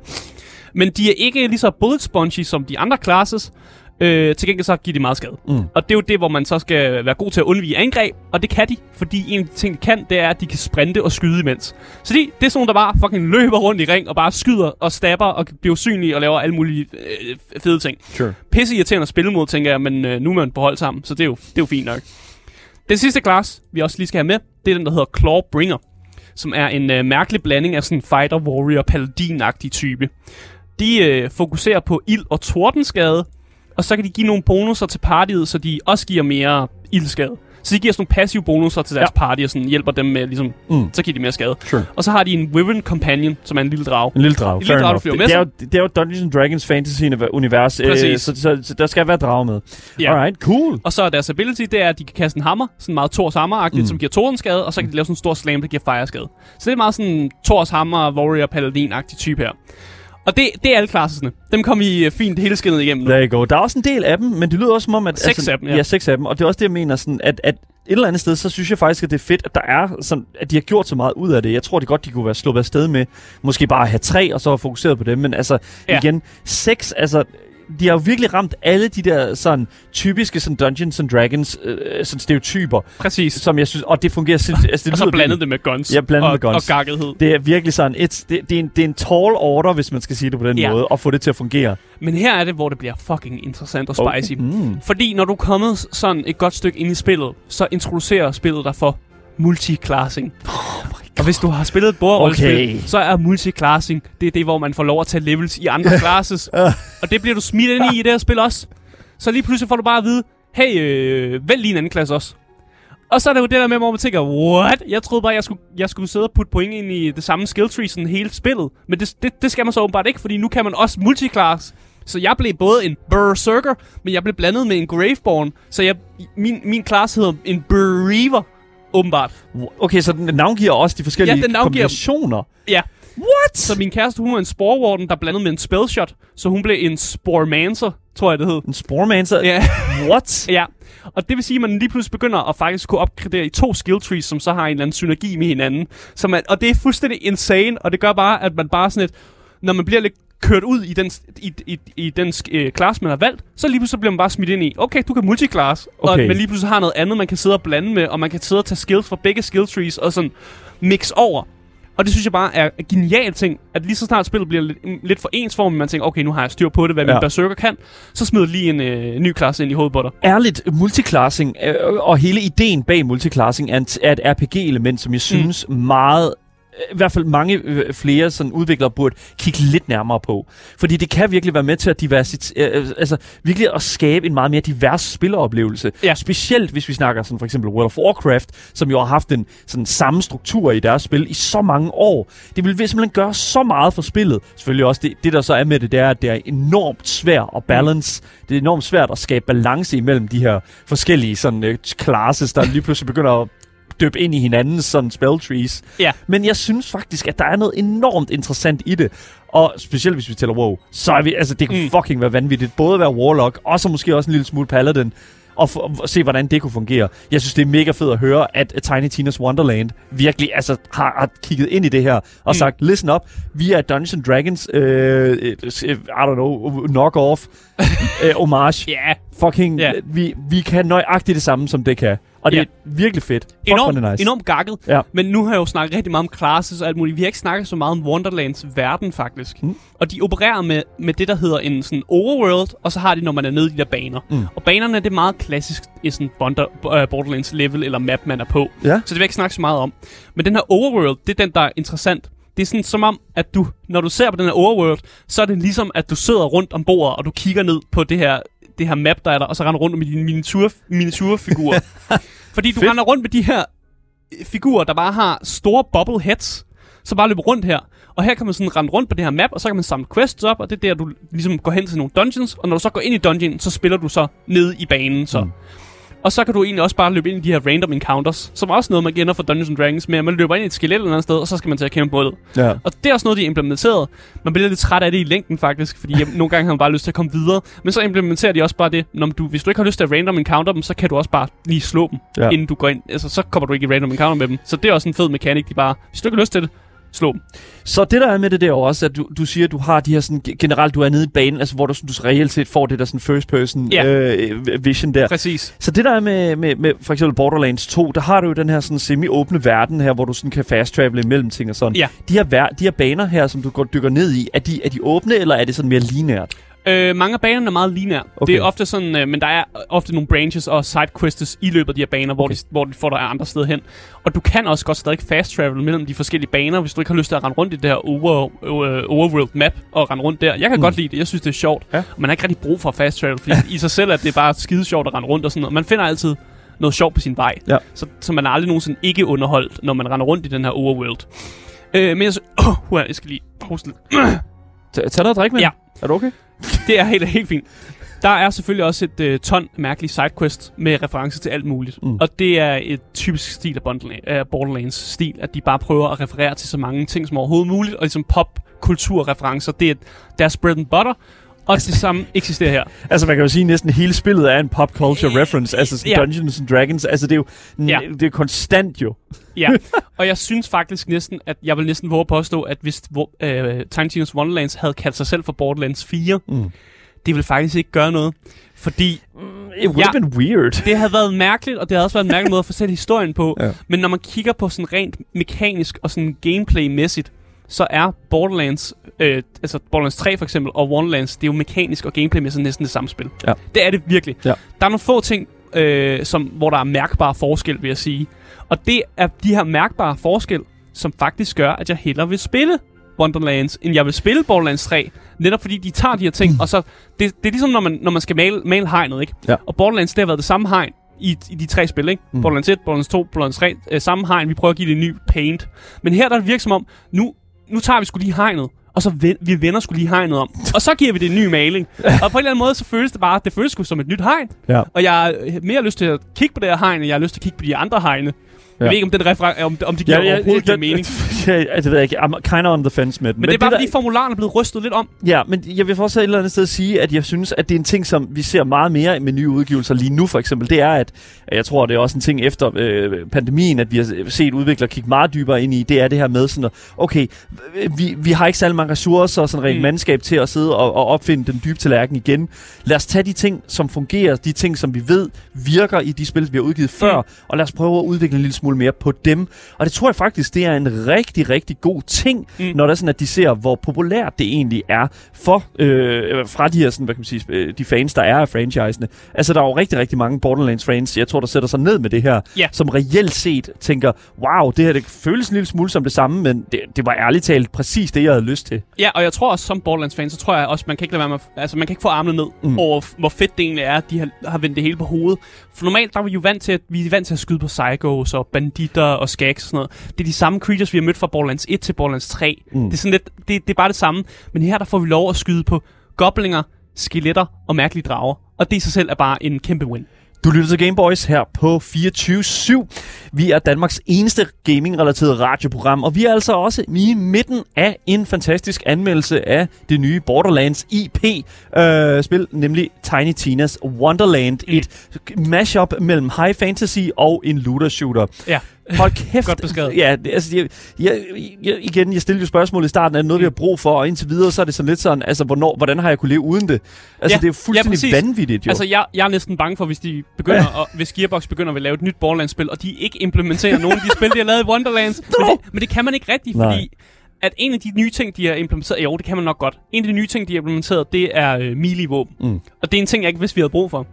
Men de er ikke lige så bullet spongy som de andre classes, Øh, til gengæld så giver de meget skade. Mm. Og det er jo det, hvor man så skal være god til at undvige angreb, og det kan de, fordi en af de ting, de kan, det er, at de kan sprinte og skyde imens. Så de, det er sådan der bare fucking løber rundt i ring og bare skyder og stabber og bliver usynlige og laver alle mulige øh, fede ting. Sure. Pisse irriterende at spille mod, tænker jeg, men øh, nu er man på hold sammen, så det er, jo, det er jo fint nok. Den sidste class, vi også lige skal have med, det er den, der hedder Clawbringer, som er en øh, mærkelig blanding af sådan fighter, warrior, paladin-agtig type. De øh, fokuserer på ild og tordenskade, og så kan de give nogle bonusser til partiet, så de også giver mere ildskade. Så de giver sådan nogle passive bonusser til deres Ja. party, og sådan hjælper dem med, ligesom, Mm. så giver de mere skade. Sure. Og så har de en Wyvern Companion, som er en lille drag. En lille drag. En lille drag, der flyver det, det, er jo, det er jo Dungeons and Dragons fantasy-univers, øh, så, så, så der skal være drag med. Ja. Alright, cool. Og så er deres ability, det er, at de kan kaste en hammer, sådan meget Thors hammer Mm. som giver tordenskade, og så kan de lave sådan en stor slam, der giver fireskade. Så det er meget sådan Thors hammer, warrior, paladin-agtig type her. Og det, det er alle klasserne. Dem kom vi øh, fint hele skinnet igennem nu. There you go. Der er også en del af dem, men det lyder også som om, at... altså, Seks af dem, ja. ja. seks af dem. Og det er også det, jeg mener, sådan, at, at et eller andet sted, så synes jeg faktisk, at det er fedt, at der er sådan, at de har gjort så meget ud af det. Jeg tror, det godt, de kunne være sluppet afsted med, måske bare at have tre, og så have fokuseret på dem. Men altså. Ja. igen, seks, altså, de har jo virkelig ramt alle de der sådan typiske sådan Dungeons and Dragons øh, sådan stereotyper, Præcis. som jeg synes, og det fungerer sindssygt. Altså, det Og så blandet det med guns. Ja, blandet og, med guns. Og gakkethed. Det er virkelig sådan, et, det, det, er en, det er en tall order, hvis man skal sige det på den Ja. måde, og få det til at fungere. Men her er det, hvor det bliver fucking interessant og spicy. Oh, mm. Fordi når du er kommet sådan et godt stykke ind i spillet, så introducerer spillet dig for multiclassing. Og hvis du har spillet et bordrollespil, Okay. så er multiclassing, det er det, hvor man får lov at tage levels i andre classes. og det bliver du smidt ind i i det her spil også. Så lige pludselig får du bare at vide, hey, øh, vælg lige en anden klasse også. Og så er det jo det der med, hvor man tænker, what? Jeg troede bare, jeg skulle, jeg skulle sidde og putte point ind i det samme skill tree, sådan hele spillet. Men det, det, det skal man så åbenbart ikke, fordi nu kan man også multiclass. Så jeg blev både en Berserker, men jeg blev blandet med en Graveborn. Så jeg, min, min klasse hedder en Bereaver, åbenbart. Okay, så den navngiver også de forskellige Ja, den navngiver- kombinationer. Ja, What? så min kæreste, hun var en Sporewarden, der blandet med en Spellshot. Så hun blev en Sporemancer, tror jeg det hed. En Sporemancer? Ja. What? Ja, og det vil sige, at man lige pludselig begynder at faktisk kunne opgradere i to skill trees, som så har en eller anden synergi med hinanden. Så man, og det er fuldstændig insane, og det gør bare, at man bare sådan et, når man bliver lidt kørt ud i den, i, i, i den øh, class, man har valgt, så lige pludselig bliver man bare smidt ind i, okay, du kan multiclass, okay. og man lige pludselig har noget andet, man kan sidde og blande med, og man kan sidde og tage skills fra begge skill trees, og sådan mix over. Og det synes jeg bare er en genial ting, at lige så snart spillet bliver lidt, lidt for ensformigt, man tænker, okay, nu har jeg styr på det, hvad ja. Ja. min berserker kan, så smider lige en øh, ny klasse ind i hovedet på dig. Ærligt, multiclassing øh, og hele ideen bag multiclassing er, en, er et RPG-element, som jeg synes mm. meget i hvert fald mange øh, flere sådan udviklere burde kigge lidt nærmere på. Fordi det kan virkelig være med til at diversit, øh, altså virkelig at skabe en meget mere divers spilleroplevelse. Ja. Specielt hvis vi snakker sådan for eksempel World of Warcraft, som jo har haft en sådan samme struktur i deres spil i så mange år. Det vil simpelthen gøre så meget for spillet. Selvfølgelig også det, det der så er med det, det er, at det er enormt svært at balance. Det er enormt svært at skabe balance imellem de her forskellige sådan øh, classes, der lige pludselig begynder at døbe ind i hinandens sådan spell trees. Ja. Men jeg synes faktisk, at der er noget enormt interessant i det. Og specielt hvis vi tæller WoW, så er vi, altså det kan Mm. fucking være vanvittigt. Både at være Warlock, og så måske også en lille smule Paladin. Og, for, og se, hvordan det kunne fungere. Jeg synes, det er mega fedt at høre, at Tiny Tina's Wonderland virkelig altså, har, har kigget ind i det her og Mm. sagt, listen up, vi er Dungeons Dragons, øh, I don't know, knock-off, øh, homage Ja, fucking, Ja. yeah. vi, vi kan nøjagtigt det samme, som det kan. Og det Ja. er virkelig fedt. Fuck, enormt, nice. enormt gakket. Ja. Men nu har jeg jo snakket rigtig meget om classes og alt muligt. Vi har ikke snakket så meget om Wonderlands verden, faktisk. Mm. Og de opererer med, med det, der hedder en sådan overworld, og så har de, når man er nede i de der baner. Mm. Og banerne, det er meget klassisk i sådan Bonder, uh, Borderlands level eller map, man er på. Ja. Så det vil jeg ikke snakke så meget om. Men den her overworld, det er den, der er interessant. Det er sådan som om, at du, når du ser på den her overworld, så er det ligesom, at du sidder rundt om bordet, og du kigger ned på det her, det her map, der er der, og så render rundt med dine miniatur, miniaturfigurer. Fordi du Fedt. render rundt med de her øh, figurer, der bare har store bubble heads, så bare løber rundt her. Og her kan man sådan rende rundt på det her map, og så kan man samle quests op, og det er der, du ligesom går hen til nogle dungeons, og når du så går ind i dungeon, så spiller du så nede i banen. Så. Mm. Og så kan du egentlig også bare løbe ind i de her random encounters, som er også noget, man kender fra Dungeons and Dragons, med at man løber ind i et skelet eller andet sted, og så skal man til at kæmpe mod det. Ja. Og det er også noget, de har implementeret. Man bliver lidt træt af det i længden faktisk, fordi jeg, nogle gange har man bare lyst til at komme videre. Men så implementerer de også bare det, når du, hvis du ikke har lyst til at random encounter dem, så kan du også bare lige slå dem, ja. inden du går ind. Altså, så kommer du ikke i random encounter med dem. Så det er også en fed mekanik, de bare, hvis du ikke har lyst til det, slå dem. Så det der er med det der også, at du, du siger, at du har de her sådan, ge- generelt, du er nede i banen, altså hvor du, sådan- du reelt set får det der sådan first person Ja. øh, vision der. Præcis. Så det der er med, med, med for eksempel Borderlands 2, der har du jo den her sådan semi-åbne verden her, hvor du sådan kan fast travel imellem ting og sådan. Ja. De her, de her baner her, som du går dykker ned i, er de, er de åbne, eller er det sådan mere lineært? Øh, mange af banerne er meget lineære. Okay. Det er ofte sådan, øh, men der er ofte nogle branches og sidequests i løbet af de her baner, hvor, Okay. de, hvor de får dig andre steder hen. Og du kan også godt stadig fast travel mellem de forskellige baner, hvis du ikke har lyst til at rende rundt i det her over, øh, overworld map og rende rundt der. Jeg kan Mm. godt lide det. Jeg synes, det er sjovt. Ja. Man har ikke rigtig brug for fast travel, fordi i sig selv er det bare skide sjovt at rende rundt og sådan noget. Man finder altid noget sjovt på sin vej. Ja. Så, så man er aldrig nogensinde ikke underholdt, når man render rundt i den her overworld. Øh, men jeg, sy- oh, jeg skal lige hoste lidt. Tag noget at drikke med. Ja. Er du okay? Det er helt, helt fint. Der er selvfølgelig også et øh, ton mærkelige sidequests med referencer til alt muligt. Mm. Og det er et typisk stil af af Borderlands stil, at de bare prøver at referere til så mange ting som overhovedet muligt, og ligesom pop-kulturreferencer, det er deres bread and butter, og det samme eksisterer her. Altså man kan jo sige, at næsten hele spillet er en pop culture Øh, reference. Altså sådan ja. Dungeons and Dragons. Altså det er jo Ja. det er konstant jo. Ja, og jeg synes faktisk næsten, at jeg vil næsten våge at påstå, at hvis hvor, øh, Tiny Tina's Wonderlands havde kaldt sig selv for Borderlands 4, Mm. det ville faktisk ikke gøre noget. Fordi It would have Ja. been weird. det havde været mærkeligt, og det havde også været en mærkelig måde at fortælle historien på. Ja. Men når man kigger på sådan rent mekanisk og sådan gameplay-mæssigt, så er Borderlands, øh, altså Borderlands 3 for eksempel, og Wonderlands, det er jo mekanisk og gameplay-mæssigt næsten det samme spil. Ja. Det er det virkelig. Ja. Der er nogle få ting, øh, som, hvor der er mærkbare forskel, vil jeg sige. Og det er de her mærkbare forskel, som faktisk gør, at jeg hellere vil spille Wonderlands, end jeg vil spille Borderlands 3. Netop fordi de tager de her ting, og så... Det, det er ligesom, når man, når man skal male, male hegnet, ikke? Ja. Og Borderlands, det har været det samme hegn i, i de tre spil, ikke? Mm. Mm. Borderlands 1, Borderlands 2, Borderlands 3, øh, samme hegn. Vi prøver at give det en ny paint. Men her der er det virker som om, nu, nu tager vi skulle lige hegnet, og så ven, vi vender skulle lige hegnet om. Og så giver vi det en ny maling. og på en eller anden måde, så føles det bare, det føles sgu som et nyt hegn. Ja. Og jeg har mere lyst til at kigge på det her hegn, end jeg har lyst til at kigge på de andre hegne. Jeg Ja. ved ikke, om, den refer- om, om det giver ja, overhovedet ja, mening. Altså, det ved jeg ikke. I'm kind of on the fence med den. Men, men det er bare, der- fordi formularen er blevet rystet lidt om. Ja, men jeg vil også et eller andet sted sige, at jeg synes, at det er en ting, som vi ser meget mere med nye udgivelser lige nu for eksempel. Det er, at jeg tror, det er også en ting efter øh, pandemien, at vi har set udviklere kigge meget dybere ind i, det er det her med sådan, at, okay, vi, vi har ikke særlig mange ressourcer og sådan rent. Mm. mandskab til at sidde og, og opfinde den dybe tallerken igen. Lad os tage de ting, som fungerer, de ting, som vi ved virker i de spil, vi har udgivet før, Mm. og lad os prøve at udvikle en lille smule mere på dem. Og det tror jeg faktisk, det er en rigtig, rigtig god ting, mm. Når det er sådan, at de ser, hvor populært det egentlig er for øh, fra de her sådan, hvad kan man sige, øh, de fans, der er af franchisene. Altså, der er jo rigtig, rigtig mange Borderlands-fans, jeg tror, der sætter sig ned med det her, Ja. som reelt set tænker, wow, det her det føles en lille smule som det samme, men det, det var ærligt talt præcis det, jeg havde lyst til. Ja, og jeg tror også, som Borderlands-fan, så tror jeg også, man kan ikke lade være med, altså man kan ikke få armene ned Mm. over, hvor fedt det egentlig er, at de har, har vendt det hele på hovedet. For normalt, der er vi jo vant til, at vi er vant til at skyde på psychos og banditter og skags og sådan noget. Det er de samme creatures, vi har mødt fra Borderlands 1 til Borderlands 3. Mm. Mm. Det er sådan lidt, det, det er bare det samme. Men her, der får vi lov at skyde på goblinger, skeletter og mærkelige drager. Og det i sig selv er bare en kæmpe win. Du lytter til Gameboys her på 24-7. Vi er Danmarks eneste gaming-relateret radioprogram, og vi er altså også i midten af en fantastisk anmeldelse af det nye Borderlands IP-spil, nemlig Tiny Tina's Wonderland. Mm. Et mashup mellem high fantasy og en looter shooter. Ja. Hold kæft. Godt beskrevet. Ja, det, altså, jeg, jeg, jeg, igen, jeg stillede jo spørgsmål i starten, er det noget, vi har brug for? Og indtil videre, så er det sådan lidt sådan, altså, hvornår, hvordan har jeg kunne leve uden det? Altså, Ja, det er jo fuldstændig præcis. vanvittigt, jo. Altså, jeg, jeg er næsten bange for, hvis de begynder, og, hvis Gearbox begynder at lave et nyt Borderlands-spil, og de ikke implementerer nogen af de spil, de har lavet i Wonderlands. Men, det, men det kan man ikke rigtigt, Nej. fordi at en af de nye ting, de har implementeret, jo, det kan man nok godt. En af de nye ting, de har implementeret, det er øh, melee-våben. Mm. Og det er en ting, jeg ikke vidste, vi havde brug for.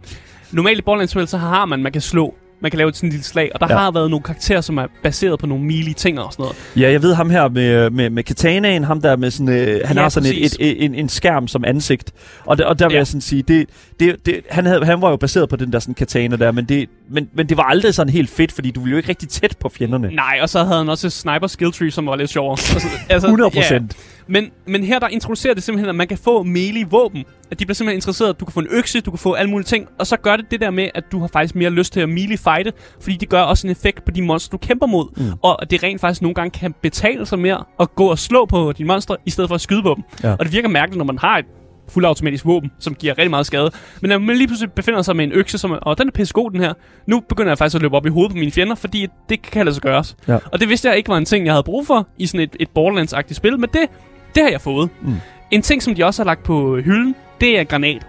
Normalt i Borderlands-spil, så har man, man kan slå. Man kan lave et sådan lille slag, og der Ja. har været nogle karakterer, som er baseret på nogle melee-ting og sådan noget. Ja, jeg ved ham her med, med, med katanaen, ham der med sådan, øh, han Ja, har sådan et, et, et, en, en skærm som ansigt. Og, der, og der vil Ja. jeg sådan sige, det, det, det, han, havde, han var jo baseret på den der sådan katana der, men det, men, men det var aldrig sådan helt fedt, fordi du ville jo ikke rigtig tæt på fjenderne. Nej, og så havde han også sniper skill tree, som var lidt sjovere. Altså, altså, 100 ja. procent. Men, men her der introducerer det simpelthen, at man kan få melee-våben. At de bliver simpelthen interesseret, du kan få en økse, du kan få alle mulige ting. Og så gør det det der med, at du har faktisk mere lyst til at melee-fighte. Fordi det gør også en effekt på de monster, du kæmper mod. Mm. Og at det rent faktisk nogle gange kan betale sig mere at gå og slå på dine monstre, i stedet for at skyde på dem. Ja. Og det virker mærkeligt, når man har et fuldautomatisk våben, som giver rigtig meget skade. Men når man lige pludselig befinder sig med en økse, som og den er pisse god, den her. Nu begynder jeg faktisk at løbe op i hovedet på mine fjender, fordi det kan lade sig gøres. Ja. Og det vidste jeg ikke var en ting, jeg havde brug for i sådan et, et Borderlands-agtigt spil, men det, det har jeg fået. Mm. En ting, som de også har lagt på hylden, det er granat.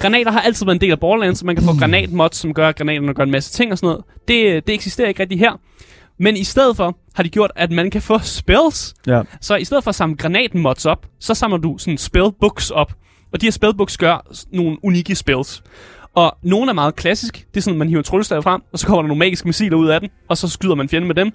Granater har altid været en del af Borderlands, så man kan få granatmods, som gør, at granaterne gør en masse ting og sådan noget. Det, det eksisterer ikke rigtig her. Men i stedet for har de gjort, at man kan få spells. Ja. Så i stedet for at samle granatmods op, så samler du sådan spellbooks op. Og de her spellbooks gør nogle unikke spells. Og nogle er meget klassisk. Det er sådan, at man hiver en tryllestav frem, og så kommer der nogle magiske missiler ud af den, og så skyder man fjenden med dem.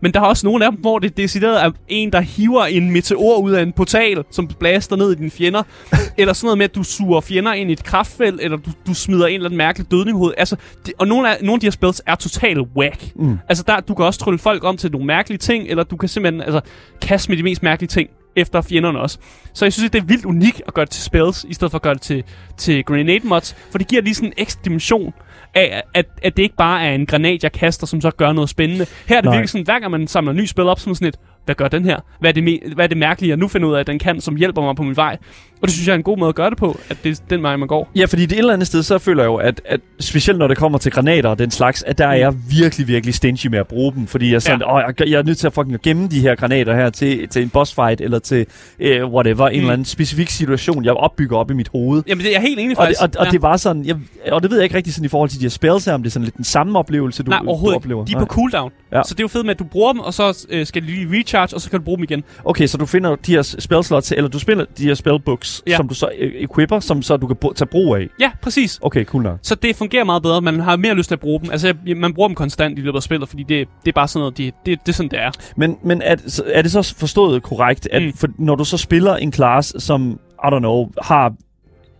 Men der er også nogle af dem, hvor det decideret er en, der hiver en meteor ud af en portal, som blaster ned i dine fjender. eller sådan noget med, at du suger fjender ind i et kraftfelt, eller du, du smider en eller anden mærkelig dødning i hovedet. Altså, det, og nogle af, nogle af de her spells er totalt whack. Mm. Altså, der, du kan også trylle folk om til nogle mærkelige ting, eller du kan simpelthen altså, kaste med de mest mærkelige ting efter fjenderne også. Så jeg synes, det er vildt unikt at gøre det til spells, i stedet for at gøre det til, til grenade mods, for det giver lige sådan en ekstra dimension af, at, at det ikke bare er en granat, jeg kaster, som så gør noget spændende. Her er det Nej. virkelig sådan, hver gang man samler ny spil op, man sådan et, hvad gør den her? Hvad er, det hvad er det mærkelige, jeg nu finder ud af, at den kan, som hjælper mig på min vej? Og det synes jeg er en god måde at gøre det på, at det er den vej, man går. Ja, fordi det et eller andet sted, så føler jeg jo, at, at specielt når det kommer til granater og den slags, at der er jeg virkelig, virkelig stingy med at bruge dem. Fordi jeg er sådan, Ja. åh, jeg, jeg er nødt til at fucking gemme de her granater her til, til en boss fight, eller til uh, whatever, en Mm. eller anden specifik situation, jeg opbygger op i mit hoved. Jamen, det er jeg helt enig Og det, faktisk. og, og ja. det var sådan, jeg, og det ved jeg ikke rigtig sådan i forhold til de her spells her, om det er sådan lidt den samme oplevelse, du, Nej, du overhovedet oplever. ikke. De er på cooldown. Ja. Så det er jo fedt med, at du bruger dem, og så øh, skal de lige recharge, og så kan du bruge dem igen. Okay, så du finder de her spell slots, eller du spiller de her spellbooks, Ja. som du så øh, equipper, som så du kan tage brug af. Ja, præcis. Okay, cool nok. Så det fungerer meget bedre. Man har mere lyst til at bruge dem. Altså, man bruger dem konstant i løbet af spillet, fordi det, det er bare sådan noget, det, det, det er sådan, det er. Men, men er, er det så forstået korrekt, at Mm. mm. for, når du så spiller en class, som, I don't know, har...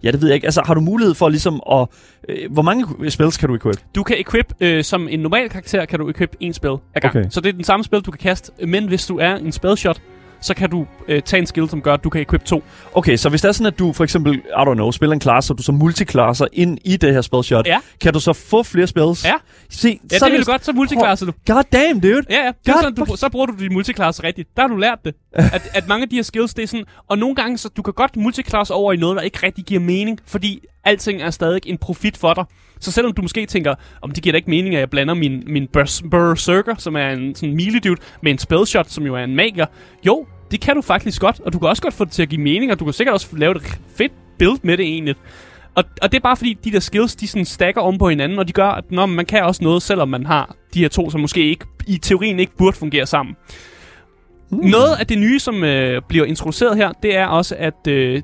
Ja, det ved jeg ikke. Altså, har du mulighed for ligesom at... Øh, hvor mange spells kan du equip? Du kan equip, øh, som en normal karakter, kan du equip en spil ad gang. Okay. Så det er den samme spil, du kan kaste, men hvis du er en spellshot, så kan du øh, tage en skill, som gør, at du kan equip to. Okay, så hvis det er sådan, at du for eksempel, I don't know, spiller en class, og du så multiklasser ind i det her spellshot, Ja. kan du så få flere spells? Ja. Se, Ja, så det vil du godt, så multiklasser du. God damn, dude! Ja, ja. Det er sådan, du, så bruger du din multiklasse rigtigt. Der har du lært det. At, at mange af de her skills, det er sådan... Og nogle gange, så du kan godt multiklasse over i noget, der ikke rigtig giver mening, fordi alting er stadig en profit for dig. Så selvom du måske tænker, om det giver da ikke mening, at jeg blander min, min berserker, som er en sådan melee dude, med en spellshot, som jo er en magiker. Jo, det kan du faktisk godt, og du kan også godt få det til at give mening, og du kan sikkert også lave et fedt build med det egentlig. Og, og det er bare fordi, de der skills, de sådan stakker om på hinanden, og de gør, at når man kan også noget, selvom man har de her to, som måske ikke i teorien ikke burde fungere sammen. Hmm. Noget af det nye, som øh, bliver introduceret her, det er også, at øh,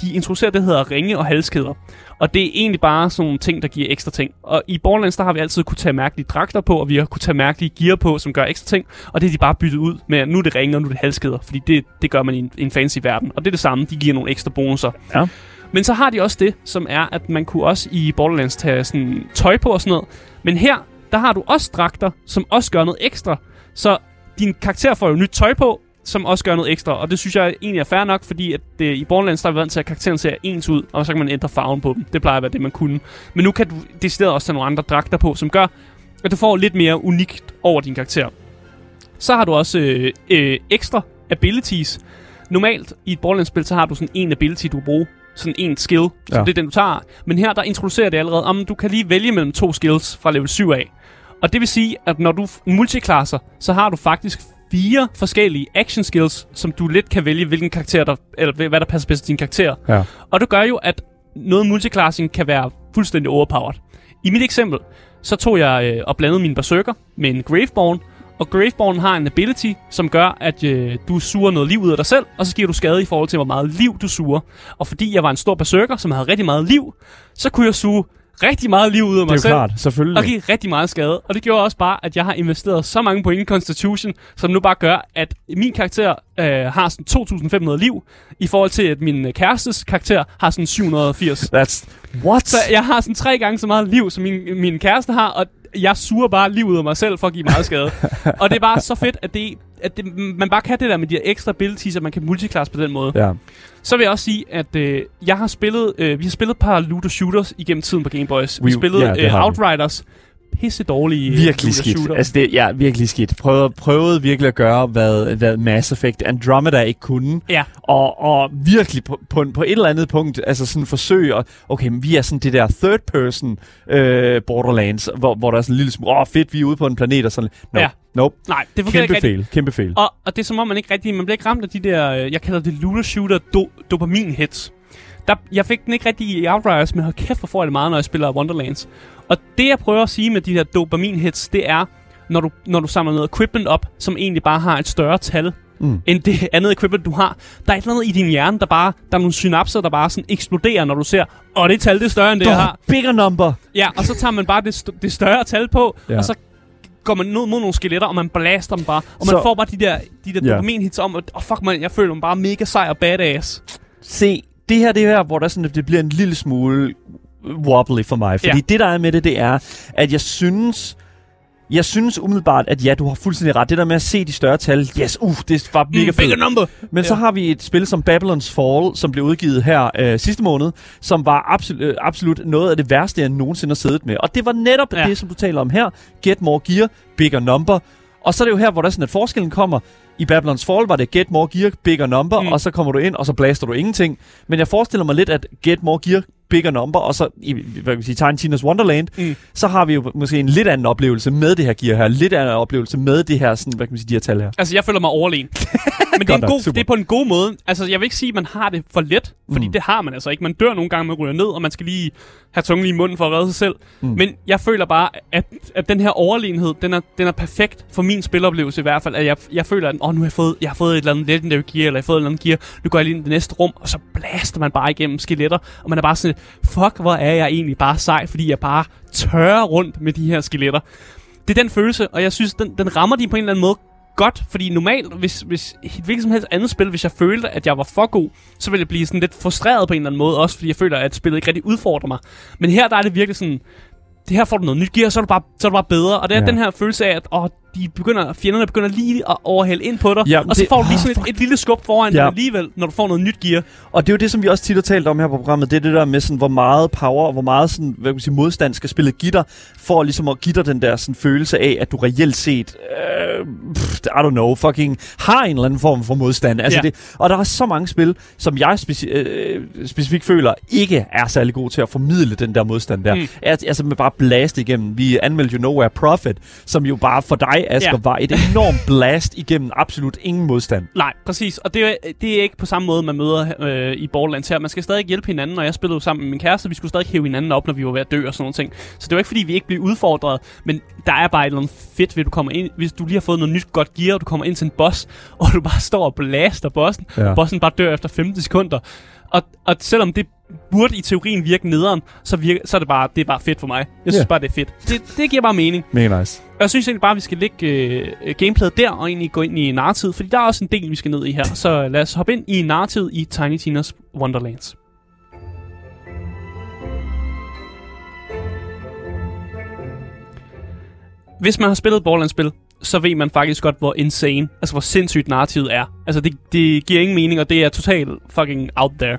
de introducerer det, der hedder ringe og halskæder. Og det er egentlig bare sådan nogle ting, der giver ekstra ting. Og i Borderlands, der har vi altid kunne tage mærkelige dragter på, og vi har kunne tage mærkelige gear på, som gør ekstra ting. Og det er de bare byttet ud med, at nu er det ringe, og nu er det halskæder. Fordi det, det gør man i en, en fancy verden. Og det er det samme, de giver nogle ekstra bonusser. Ja. Men så har de også det, som er, at man kunne også i Borderlands tage sådan tøj på og sådan noget. Men her, der har du også dragter, som også gør noget ekstra. Så din karakter får jo nyt tøj på, som også gør noget ekstra. Og det synes jeg egentlig er fair nok, fordi at det, i Borderlands der er vi vant til, at karakteren ser ens ud, og så kan man ændre farven på dem. Det plejer at være det, man kunne. Men nu kan du decideret også tage nogle andre dragter på, som gør, at du får lidt mere unikt over din karakter. Så har du også øh, øh, ekstra abilities. Normalt i et Borderlands-spil, så har du sådan en ability, du bruger. Sådan en skill, så Ja. det er den, du tager. Men her, der introducerer det allerede, om du kan lige vælge mellem to skills fra level 7 af. Og det vil sige, at når du multiklasser, så har du faktisk fire forskellige action skills, som du lidt kan vælge, hvilken karakter der, eller hvad der passer bedst til din karakter. Ja. Og det gør jo, at noget multiclassing kan være fuldstændig overpowered. I mit eksempel, så tog jeg øh, og blandede min berserker med en Graveborn, og Graveborn har en ability, som gør, at øh, du suger noget liv ud af dig selv, og så giver du skade i forhold til, hvor meget liv du suger. Og fordi jeg var en stor berserker, som havde rigtig meget liv, så kunne jeg suge rigtig meget liv ud af Det er mig selv. klart, selvfølgelig. Og give rigtig meget skade. Og det gjorde også bare, at jeg har investeret så mange point i Constitution, som nu bare gør, at min karakter øh, har sådan 2.500 liv, i forhold til, at min øh, kærestes karakter har sådan 780. That's... What? Så jeg har sådan tre gange så meget liv, som min, min kæreste har, og jeg suger bare livet af mig selv for at give meget skade. og det er bare så fedt, at, det, at det, man bare kan det der med de her ekstra abilities, at man kan multiclass på den måde. Ja. Så vil jeg også sige, at øh, jeg har spillet, øh, vi har spillet et par looter shooters igennem tiden på Game Boys. Vi We- spillede ja, det øh, har vi. Pisse dårlige Virkelig looter skidt. shooter. Altså det, ja, virkelig skidt. Prøvede, prøvede virkelig at gøre, hvad, hvad Mass Effect Andromeda ikke kunne. Ja. Og, og virkelig på, på, på et eller andet punkt, altså sådan forsøg, at, okay, men vi er sådan det der third person øh, Borderlands, hvor, hvor der er sådan en lille smule, åh oh, fedt, vi er ude på en planet og sådan. No, Ja. nope. Nej, det fungerer Kæmpe fejl, kæmpe fejl. Og, og det er som om, man ikke rigtig, man bliver ikke ramt af de der, øh, jeg kalder det looter shooter do, dopamin hits. Der, jeg fik den ikke rigtig i Outriders, men hold kæft, hvor får jeg det meget, når jeg spiller Wonderlands. Og det, jeg prøver at sige med de her dopamin hits, det er, når du, når du samler noget equipment op, som egentlig bare har et større tal, Mm. end det andet equipment, du har. Der er et eller andet i din hjerne, der bare, der er nogle synapser, der bare sådan eksploderer, når du ser, og det tal, det er større end det, jeg har. bigger number. Ja, og så tager man bare det, st- det større tal på, ja. Og så går man ned mod nogle skeletter, og man blaster dem bare. Og man Så- får bare de der, de der Ja. dopamin-hits om, at oh, fuck man, jeg føler mig bare mega sej og badass. Se, det her det er her, hvor der sådan, det bliver en lille smule wobbly for mig. Fordi Ja. det, der er med det, det er, at jeg synes... Jeg synes umiddelbart, at ja, du har fuldstændig ret. Det der med at se de større tal, yes, uh, det var mega Mm, fedt. number! Men så Ja. har vi et spil som Babylon's Fall, som blev udgivet her øh, sidste måned, som var absolut, øh, absolut noget af det værste, jeg nogensinde har siddet med. Og det var netop Ja. det, som du taler om her. Get more gear, bigger number. Og så er det jo her, hvor der er sådan, at forskellen kommer. I Babylon's Fall var det get more gear, bigger number, Mm. mm. og så kommer du ind, og så blaster du ingenting. Men jeg forestiller mig lidt, at get more gear, bigger number, og så i hvad kan vi sige, Tiny Tina's Wonderland, Mm. så har vi jo måske en lidt anden oplevelse med det her gear her, lidt anden oplevelse med det her, sådan, hvad kan man sige, de her tal her. Altså, jeg føler mig overlegen. Men det er, en god, det er på en god måde. Altså, jeg vil ikke sige, at man har det for let, fordi Mm. det har man altså ikke. Man dør nogle gange, man ryger ned, og man skal lige have tungen i munden for at redde sig selv. Mm. Men jeg føler bare, at, at den her overlegenhed, den er, den er perfekt for min spiloplevelse i hvert fald. At jeg, jeg føler, at oh, nu har jeg, fået, jeg har fået et eller andet legendary gear, eller jeg har fået et eller andet gear. Nu går jeg lige ind i det næste rum, og så blaster man bare igennem skeletter. Og man er bare sådan, fuck, hvor er jeg egentlig bare sej, fordi jeg bare tørrer rundt med de her skeletter. Det er den følelse, og jeg synes, den, den rammer de på en eller anden måde godt, fordi normalt, hvis, hvis et hvilket som helst andet spil, hvis jeg følte, at jeg var for god, så ville jeg blive sådan lidt frustreret på en eller anden måde, også fordi jeg føler, at spillet ikke rigtig udfordrer mig. Men her der er det virkelig sådan, det her får du noget nyt gear, så er du bare, så er du bare bedre. Og det er. Ja. den her følelse af, at åh, de begynder, fjenderne begynder lige at overhælde ind på dig, Ja, og så det- får du lige sådan et, fuck. et lille skub foran Ja. dig alligevel, når du får noget nyt gear. Og det er jo det, som vi også tit har talt om her på programmet, det er det der med, sådan, hvor meget power og hvor meget sådan, hvad kan man sige, modstand skal spille dig, for ligesom at give dig den der sådan, følelse af, at du reelt set, øh, pff, I don't know, fucking har en eller anden form for modstand. Altså Ja. det, og der er så mange spil, som jeg speci- øh, specifikt føler, ikke er særlig gode til at formidle den der modstand der. Mm. Altså med bare blast igennem. Vi anmeldte jo Nowhere Profit, som jo bare for dig, Asger, Ja. var et enormt blast igennem absolut ingen modstand. Nej, præcis. Og det er, det er ikke på samme måde, man møder øh, i Borderlands her. Man skal stadig hjælpe hinanden, og jeg spillede jo sammen med min kæreste. Vi skulle stadig hæve hinanden op, når vi var ved at dø og sådan nogle ting. Så det var ikke, fordi vi ikke blev udfordret, men der er bare et eller andet fedt ved, at du kommer ind, hvis du lige har fået noget nyt godt gear, og du kommer ind til en boss, og du bare står og blaster bossen, Ja. og bossen bare dør efter 15 sekunder. Og, og selvom det burde i teorien virke nederen, så, virker, så er det bare, det er bare fedt for mig. Jeg synes Ja. bare, det er fedt. Det, det giver bare mening. Mega nice. Og jeg synes egentlig bare, at vi skal lægge øh, gameplayet der, og egentlig gå ind i narrativet, fordi der er også en del, vi skal ned i her. Så lad os hoppe ind i narrativet i Tiny Tina's Wonderlands. Hvis man har spillet Borderlands-spil, så ved man faktisk godt, hvor insane, altså hvor sindssygt narrativet er. Altså det, det giver ingen mening, og det er totalt fucking out there.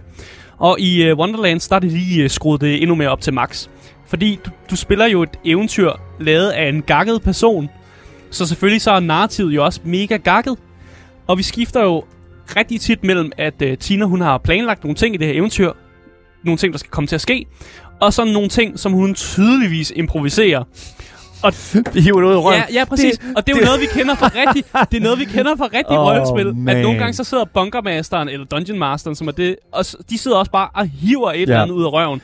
Og i øh, Wonderlands, der er det lige øh, skruet det endnu mere op til max. Fordi du, du spiller jo et eventyr lavet af en gakket person, så selvfølgelig så er narrativet jo også mega gakket. Og vi skifter jo rigtig tit mellem, at øh, Tina hun har planlagt nogle ting i det her eventyr. Nogle ting, der skal komme til at ske. Og så nogle ting, som hun tydeligvis improviserer. Og Hiver det af røven. Ja, ja, præcis. Det, og det er jo noget, vi kender fra rigtig, det er noget, vi kender fra rigtig oh, rollespil. man. At nogle gange så sidder Bunkermasteren eller Dungeon Masteren, som er det, og de sidder også bare og hiver et Ja. eller andet ud af røven.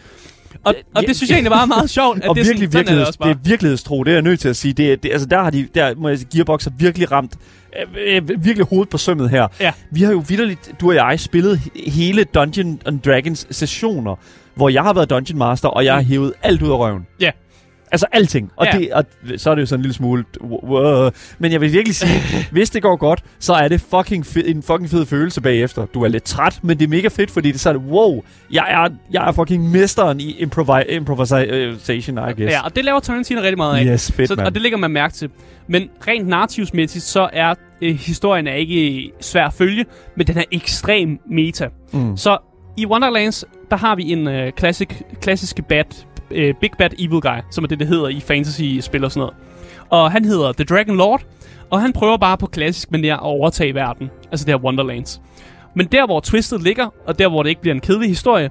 Og, og det synes jeg egentlig bare er meget sjovt, at og det er virkelig, sådan, sådan er det også det bare. er virkelighedstro, det er jeg nødt til at sige. Det, er- det, altså der har de, der må jeg sige, Gearbox har virkelig ramt øh, øh, virkelig hovedet på sømmet her. Ja. Vi har jo vidderligt, du og jeg, spillet he- hele Dungeon and Dragons sessioner, hvor jeg har været Dungeon Master, og jeg har Mm. hævet alt ud af røven. Ja. Altså alting. Og, Ja. det, og så er det jo sådan en lille smule... Wow. Men jeg vil virkelig sige, hvis det går godt, så er det fucking fed, en fucking fed følelse bagefter. Du er lidt træt, men det er mega fedt, fordi det er sådan, wow, jeg er, jeg er fucking mesteren i improvi- improvisation, I guess. Ja, og det laver Tarantino rigtig meget af. Yes, fedt, så, og det lægger man mærke til. Men rent narrativsmæssigt, så er øh, historien er ikke svær at følge, men den er ekstrem meta. Mm. Så i Wonderlands, der har vi en øh, classic, klassiske bad, øh, Big Bad Evil Guy, som er det, det hedder i fantasy-spil og sådan noget. Og han hedder The Dragon Lord, og han prøver bare på klassisk manér at overtage verden. Altså det her Wonderlands. Men der, hvor twistet ligger, og der, hvor det ikke bliver en kedelig historie,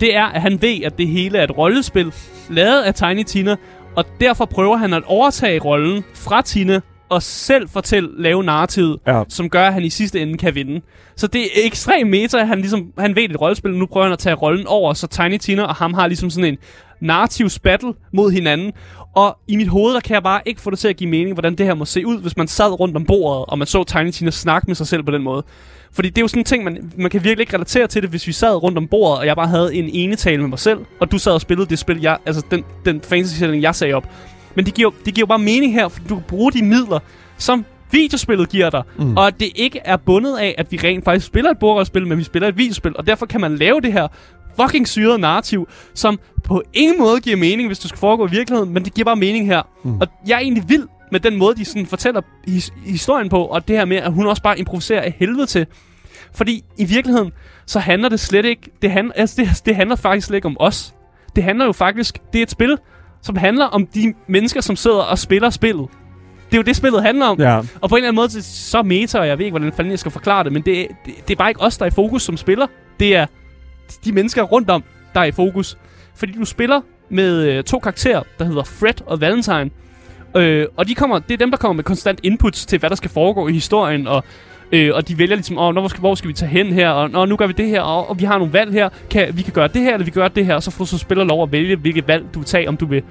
det er, at han ved, at det hele er et rollespil, lavet af Tiny Tina, og derfor prøver han at overtage rollen fra Tina, og selv fortælle, lave narrativet, Ja. som gør, at han i sidste ende kan vinde. Så det er ekstremt meta, han ligesom, han ved det et rollespil, og nu prøver han at tage rollen over, så Tiny Tina og ham har ligesom sådan en narrativ battle mod hinanden. Og i mit hoved, der kan jeg bare ikke få det til at give mening, hvordan det her må se ud, hvis man sad rundt om bordet, og man så Tiny Tina snakke med sig selv på den måde. Fordi det er jo sådan en ting, man, man kan virkelig ikke relatere til det, hvis vi sad rundt om bordet, og jeg bare havde en enetale med mig selv, og du sad og spillede det spil, jeg, altså den, den fantasy-sætning, jeg sagde op. Men det giver, det giver jo bare mening her, for du kan bruge de midler, som videospillet giver dig, mm. og at det ikke er bundet af, at vi rent faktisk spiller et bordrollespil, men vi spiller et videospil, og derfor kan man lave det her fucking syret narrativ, som på ingen måde giver mening, hvis du skal foregå i virkeligheden, men det giver bare mening her. Mm. Og jeg er egentlig vild med den måde, de sådan fortæller his- historien på, og det her med, at hun også bare improviserer af helvede til. Fordi i virkeligheden, så handler det slet ikke, det, hand, altså det, det handler faktisk slet ikke om os. Det handler jo faktisk, det er et spil, som handler om de mennesker, som sidder og spiller spillet. Det er jo det, spillet handler om. Ja. Og på en eller anden måde, så- så meta, og jeg ved ikke, hvordan fanden jeg skal forklare det, men det, det, det er bare ikke os, der er i fokus som spiller. Det er de mennesker rundt om, der er i fokus. Fordi du spiller med øh, to karakterer, der hedder Fred og Valentine. Øh, og de kommer, det er dem, der kommer med konstant inputs til, hvad der skal foregå i historien, og Øh, og de vælger ligesom, åh, hvor skal, hvor skal vi tage hen her, og Nå, nu gør vi det her, og, og vi har nogle valg her, kan, vi kan gøre det her, eller vi kan gøre det her, og så får du så spiller lov at vælge, hvilket valg du vil tage, om du vil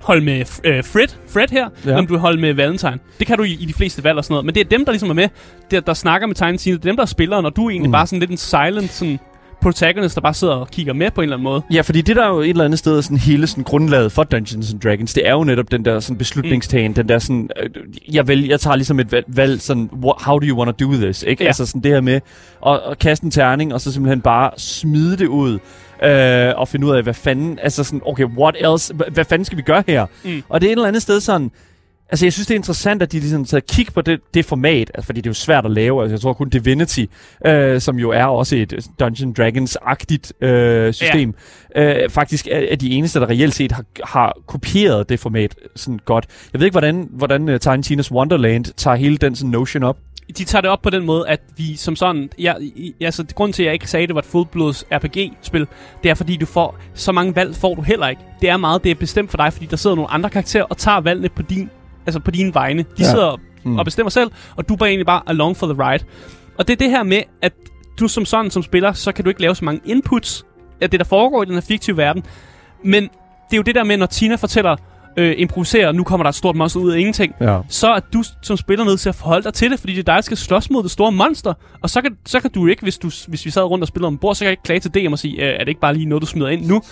holde med øh, Fred, Fred her, Ja. ja. om du vil holde med Valentine. Det kan du i, i de fleste valg og sådan noget, men det er dem, der ligesom er med, der, der snakker med Tina, det er dem, der er spilleren, og du er egentlig mm. bare sådan lidt en silent sådan, protagonist, der bare sidder og kigger med på en eller anden måde. Ja, fordi det der er jo et eller andet sted sådan hele sådan grundlaget for Dungeons and Dragons, det er jo netop den der sådan beslutningstagen, mm. den der sådan, øh, jeg, vælger, jeg tager ligesom et valg, sådan, how do you want to do this, ikke? Ja. Altså sådan det her med at, at kaste en terning, og så simpelthen bare smide det ud, øh, og finde ud af, hvad fanden, altså sådan, okay, what else, Hva- hvad fanden skal vi gøre her? Mm. Og det er et eller andet sted sådan, Altså, jeg synes, det er interessant, at de ligesom tager kig på det, det format, altså, fordi det er jo svært at lave. Altså, jeg tror kun Divinity, øh, som jo er også et Dungeon Dragons-agtigt øh, system, ja. øh, faktisk er, er de eneste, der reelt set har, har kopieret det format sådan godt. Jeg ved ikke, hvordan, hvordan uh, Tiny Tina's Wonderland tager hele den sådan notion op. de tager det op på den måde, at vi som sådan... Ja, i, altså, grunden til, at jeg ikke sagde, at det var et fuldblods RPG-spil, det er, fordi du får... Så mange valg får du heller ikke. Det er meget, det er bestemt for dig, fordi der sidder nogle andre karakterer og tager valgene på din... Altså på dine vegne. De Ja. sidder mm. og bestemmer selv, og du er bare egentlig bare along for the ride. Og det er det her med, at du som sådan som spiller, så kan du ikke lave så mange inputs af det, der foregår i den her fiktive verden. Men det er jo det der med, når Tina fortæller, øh, improviserer, nu kommer der et stort monster ud af ingenting, Ja. så er du som spiller nødt til at forholde dig til det, fordi det er dig, der skal slås mod det store monster. Og så kan, så kan du ikke, hvis, du, hvis vi sad rundt og spillede om bord, så kan jeg ikke klage til DM og sige, øh, er det ikke bare lige noget, du smider ind nu?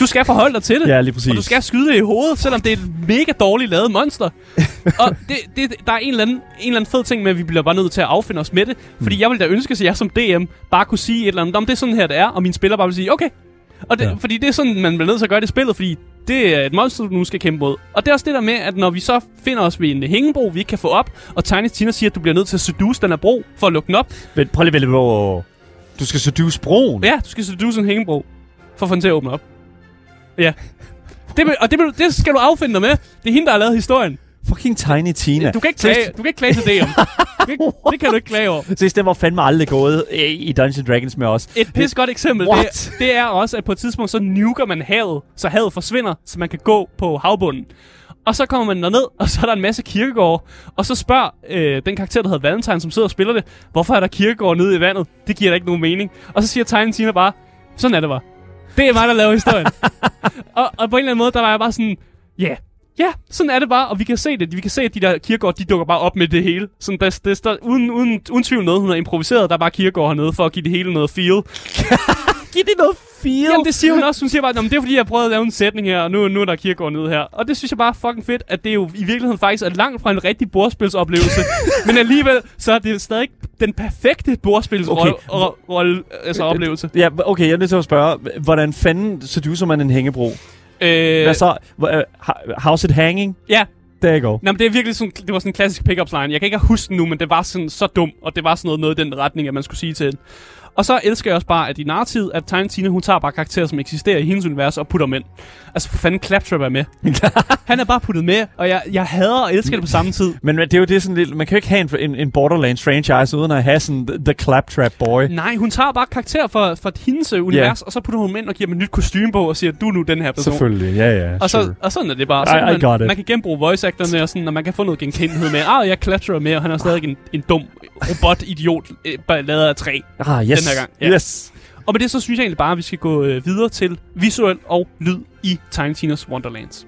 Du skal forholde dig til det. Ja, lige præcis. Og du skal skyde det i hovedet, selvom det er et mega dårligt lavet monster. og det, det, der er en eller, anden, en eller anden fed ting med, at vi bliver bare nødt til at affinde os med det. Fordi jeg vil da ønske, at jeg som DM bare kunne sige et eller andet, om det er sådan her, det er, og mine spillere bare vil sige, okay. Og det, ja. Fordi det er sådan, man bliver nødt til at gøre det i spillet, fordi det er et monster, du nu skal kæmpe mod. Og det er også det der med, at når vi så finder os ved en hængebro, vi ikke kan få op, og Tiny Tina siger, at du bliver nødt til at seduce den her bro for at lukke den op. Men prøv lige vælge, hvor... Du skal seduce broen. Ja, du skal seduce en hængebro for at få den til at åbne op. Ja. Det, og det, det skal du affinde dig med. Det er hende, der har lavet historien. Fucking Tiny Tina. Du kan ikke klage, du kan ikke klage til DM. Du kan ikke, det kan du ikke klage over. Ses, den var fandme aldrig gået i Dungeons Dragons med os. Et pis godt eksempel, What? det, det er også, at på et tidspunkt, så nuker man havet, så havet forsvinder, så man kan gå på havbunden. Og så kommer man derned, og så er der en masse kirkegårde. Og så spørger øh, den karakter, der hedder Valentine, som sidder og spiller det, hvorfor er der kirkegårde nede i vandet? Det giver da ikke nogen mening. Og så siger Tiny Tina bare, sådan er det bare. Det er mig, der laver historien. og, og på en eller anden måde, der var jeg bare sådan, ja, yeah, ja, sådan er det bare, og vi kan se det. Vi kan se, at de der kirkegård, de dukker bare op med det hele. Sådan, der, der, der, uden, uden, uden tvivl noget, hun har improviseret. Der er bare kirkegård hernede for at give det hele noget feel. Giv det noget feel. Jamen, det siger hun også. Hun siger bare, at det er fordi, jeg prøvede at lave en sætning her, og nu, nu er der kirkegård nede her. Og det synes jeg bare er fucking fedt, at det jo i virkeligheden faktisk er langt fra en rigtig bordspilsoplevelse. men alligevel, så er det stadig den perfekte bordspilsoplevelse. Okay. altså oplevelse. Ja, okay, jeg er nødt til at spørge, hvordan fanden seducer man en hængebro? Øh, Hvad så? Øh, ho- how's it hanging? Ja, There you go. Nå, men det er virkelig sådan, det var sådan en klassisk pick-up line. Jeg kan ikke huske den nu, men det var sådan så dum, og det var sådan noget, noget i den retning, at man skulle sige til. Og så elsker jeg også bare, at i narrativet, at Tiny Tina, hun tager bare karakterer, som eksisterer i hendes univers, og putter dem ind. Altså, for fanden, Claptrap er med. Han er bare puttet med, og jeg, jeg hader og elsker det på samme tid. Men det er jo det sådan lidt, man kan jo ikke have en, en, en Borderlands franchise, uden at have sådan the, the Claptrap boy. Nej, hun tager bare karakterer fra, fra hendes øh, univers, yeah. og så putter hun dem ind og giver dem et nyt kostume på, og siger, du er nu den her person. Selvfølgelig, ja, ja. Og, så, sure. og sådan er det bare. I- Så I man, got it. man kan genbruge voice actorne, og, sådan, og man kan få noget genkendelighed med, ah, jeg klatrer med, og han er stadig en, en dum robot-idiot, øh, bare lavet af træ. Ah, yes. Den her gang, ja. Yes. Og med det, så synes jeg egentlig bare, at vi skal gå øh, videre til visuel og lyd i Tiny Tina's Wonderlands.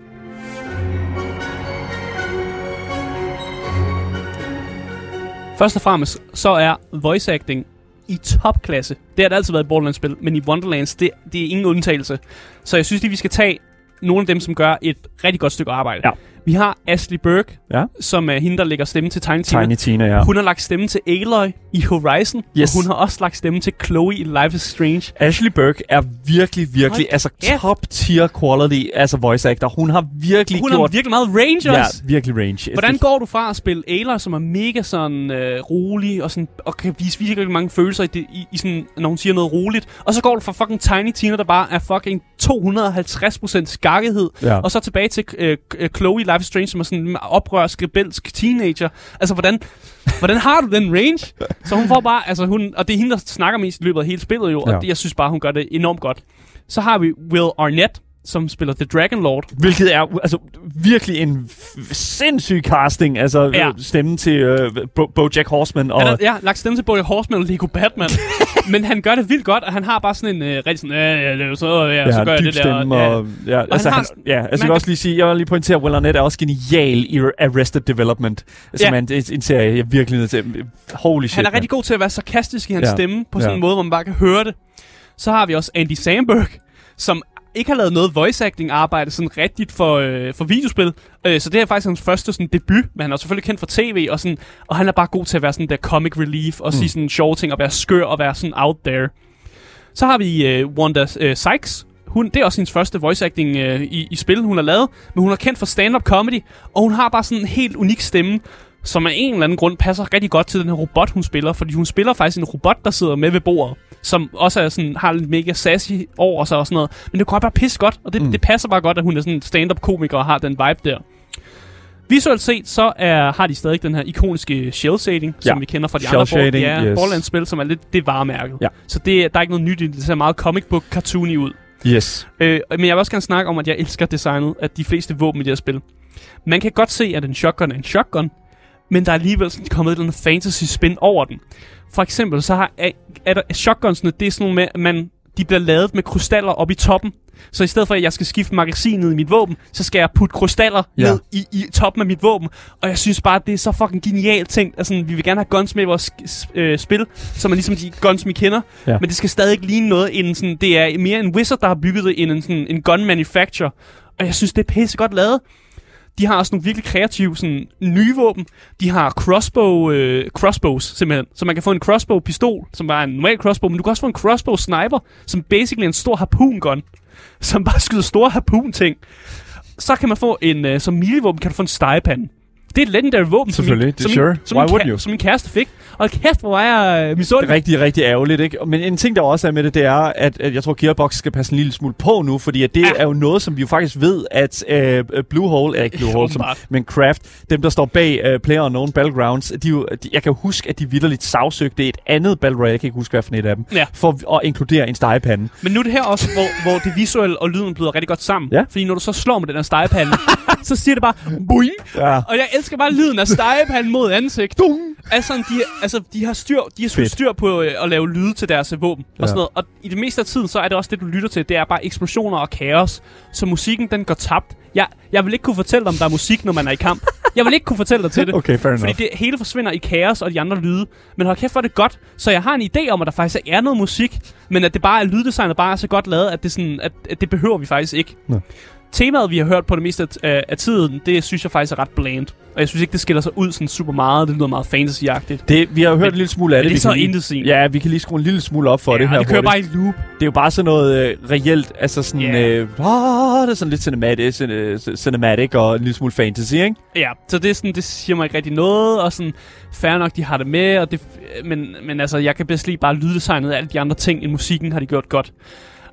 Først og fremmest, så er voice acting i topklasse. Det har det altid været i Borderlands-spil, men i Wonderlands, det, det er ingen undtagelse. Så jeg synes lige, vi skal tage nogle af dem, som gør et rigtig godt stykke arbejde. Ja. Vi har Ashley Burke, Ja. som er hende, der lægger stemme til Tiny Tina. Tiny Tina, ja. Hun har lagt stemme til Aloy i Horizon, Yes. og hun har også lagt stemme til Chloe i Life is Strange. Ashley Burke er virkelig, virkelig, Hold altså kæft. top tier quality, altså voice actor. Hun har virkelig Hun har gjort... virkelig meget range ja, også. virkelig range. Hvordan går du fra at spille Aloy, som er mega sådan øh, rolig, og, sådan, og kan vise virkelig mange følelser i, det, i, i sådan, når hun siger noget roligt, og så går du fra fucking Tiny Tina, der bare er fucking 250% skakket, Ja. og så tilbage til øh, øh, Chloe i Life is Strange, som er sådan en oprørsk, rebelsk teenager. Altså, hvordan, hvordan har du den range? Så hun får bare, altså hun, og det er hende, der snakker mest i løbet af hele spillet jo, Ja. og det, jeg synes bare, hun gør det enormt godt. Så har vi Will Arnett, som spiller The Dragon Lord. Hvilket er altså, virkelig en sindssyg casting. Altså Ja. ja. stemmen til uh, Bo- Bojack Horseman. Og, har ja, lagt stemme til både Horseman og Lego Batman. men han gør det vildt godt, og han har bare sådan en øh, rigtig sådan, jo så, ja, ja, så gør jeg det der. stemme, ja. og, ja, altså, han han, har- ja, altså, jeg man vil også lige sige, jeg vil lige pointere, at Will Arnett er også genial i Arrested Development, som Ja. er en, en serie, jeg virkelig nødt til. Holy shit, Han er mand. rigtig god til at være sarkastisk i hans Ja. stemme, på sådan Ja. en måde, hvor man bare kan høre det. Så har vi også Andy Samberg, som ikke har lavet noget voice acting arbejde sådan rigtigt for, øh, for videospil. Øh, så det er faktisk hans første sådan, debut, men han er selvfølgelig kendt for tv, og, sådan, og han er bare god til at være sådan der comic relief, og mm. sige sådan sjove ting, og være skør, og være sådan out there. Så har vi øh, Wanda øh, Sykes. Hun, det er også hendes første voice acting øh, i, i spil, hun har lavet. Men hun er kendt for stand-up comedy, og hun har bare sådan en helt unik stemme, som af en eller anden grund passer rigtig godt til den her robot, hun spiller. Fordi hun spiller faktisk en robot, der sidder med ved bordet, som også er sådan, har lidt mega sassy over sig og sådan noget. Men det går bare pisse godt, og det, mm. Det passer bare godt, at hun er sådan en stand-up komiker og har den vibe der. Visuelt set, så er, har de stadig den her ikoniske shell shading, ja. som vi kender fra de Shell andre shading, ja, yes. Borderlands-spil, som er lidt det varemærket. Ja. Så det, der er ikke noget nyt i det. Det ser meget comic book cartoony ud. Yes. Øh, men jeg vil også gerne snakke om, at jeg elsker designet af de fleste våben i det her spil. Man kan godt se, at en shotgun er en shotgun, men der er alligevel sådan kommet et eller andet fantasy spin over den. For eksempel så har, er, er der shotgunsene, det er sådan nogle med, at man, de bliver lavet med krystaller op i toppen. Så i stedet for, at jeg skal skifte magasinet i mit våben, så skal jeg putte krystaller ja. Ned i, i toppen af mit våben. Og jeg synes bare, at det er så fucking genialt tænkt. Altså, vi vil gerne have guns med i vores øh, spil, som er ligesom de guns, vi kender. Ja. Men det skal stadig ikke ligne noget end sådan, det er mere en wizard, der har bygget det, end en, sådan, en gun manufacturer. Og jeg synes, det er pisse godt lavet. De har også nogle virkelig kreative sådan, nye våben. De har crossbow, øh, crossbows, simpelthen. Så man kan få en crossbow-pistol, som bare er en normal crossbow, men du kan også få en crossbow-sniper, som basically er en stor harpoon-gun, som bare skyder store harpoon-ting. Så kan man få en, øh, som milivåben kan du få en stegepande. Det er et legendary våben, som min, Selvfølgelig, det er som, sure. min, som, Why min, you? som min kæreste fik. Og kæft, hvor er jeg øh, misundelig. Rigtig, rigtig ærgerligt, ikke? Men en ting, der også er med det, det er, at, at jeg tror, Gearbox skal passe en lille smule på nu, fordi at det ja. er jo noget, som vi jo faktisk ved, at øh, Bluehole, er ikke Bluehole, som, Åbenbart. men Craft, dem, der står bag øh, PlayerUnknown Battlegrounds, de, jo, de, jeg kan huske, at de vildt sagsøgte et andet Battle Royale, jeg kan ikke huske, hvad for et af dem, Ja. for at inkludere en stegepande. Men nu er det her også, hvor, hvor det visuelle og lyden bliver rigtig godt sammen. Ja. Fordi når du så slår med den her stegepande, så siger det bare, boing! Ja. Og jeg elsker bare lyden af stegepanden mod ansigt. Dung! Altså, de, altså, de har styr, de har Fedt. styr på øh, at lave lyde til deres øh, våben Ja. og sådan noget. Og i det meste af tiden, så er det også det, du lytter til. Det er bare eksplosioner og kaos. Så musikken, den går tabt. Jeg, jeg vil ikke kunne fortælle dig, om der er musik, når man er i kamp. Jeg vil ikke kunne fortælle dig til det. Okay, fair Fordi det hele forsvinder i kaos og de andre lyde. Men hold kæft, hvor er det godt. Så jeg har en idé om, at der faktisk er noget musik, men at det bare er lyddesignet bare er så godt lavet, at det, sådan, at, at det behøver vi faktisk ikke. Nå. Temaet, vi har hørt på det meste af, af tiden, det synes jeg faktisk er ret bland. Og jeg synes ikke, det skiller sig ud sådan super meget. Det lyder meget fantasy-agtigt. Det, vi har jo hørt Men- en lille smule af det. det er så lige-. Ja, vi kan lige skrue en lille smule op for ja, det her det kører hurtigt. bare i loop. Det er jo bare sådan noget øh, reelt, altså sådan, yeah. øh, ah, det er sådan lidt cinematic, cin- cinematic og en lille smule fantasy, ikke? Ja, så det, er sådan, det siger mig ikke rigtig noget, og sådan, fair nok, de har det med, og det, men, men altså, jeg kan bedst lide bare lyddesignet af alle de andre ting, end musikken har de gjort godt.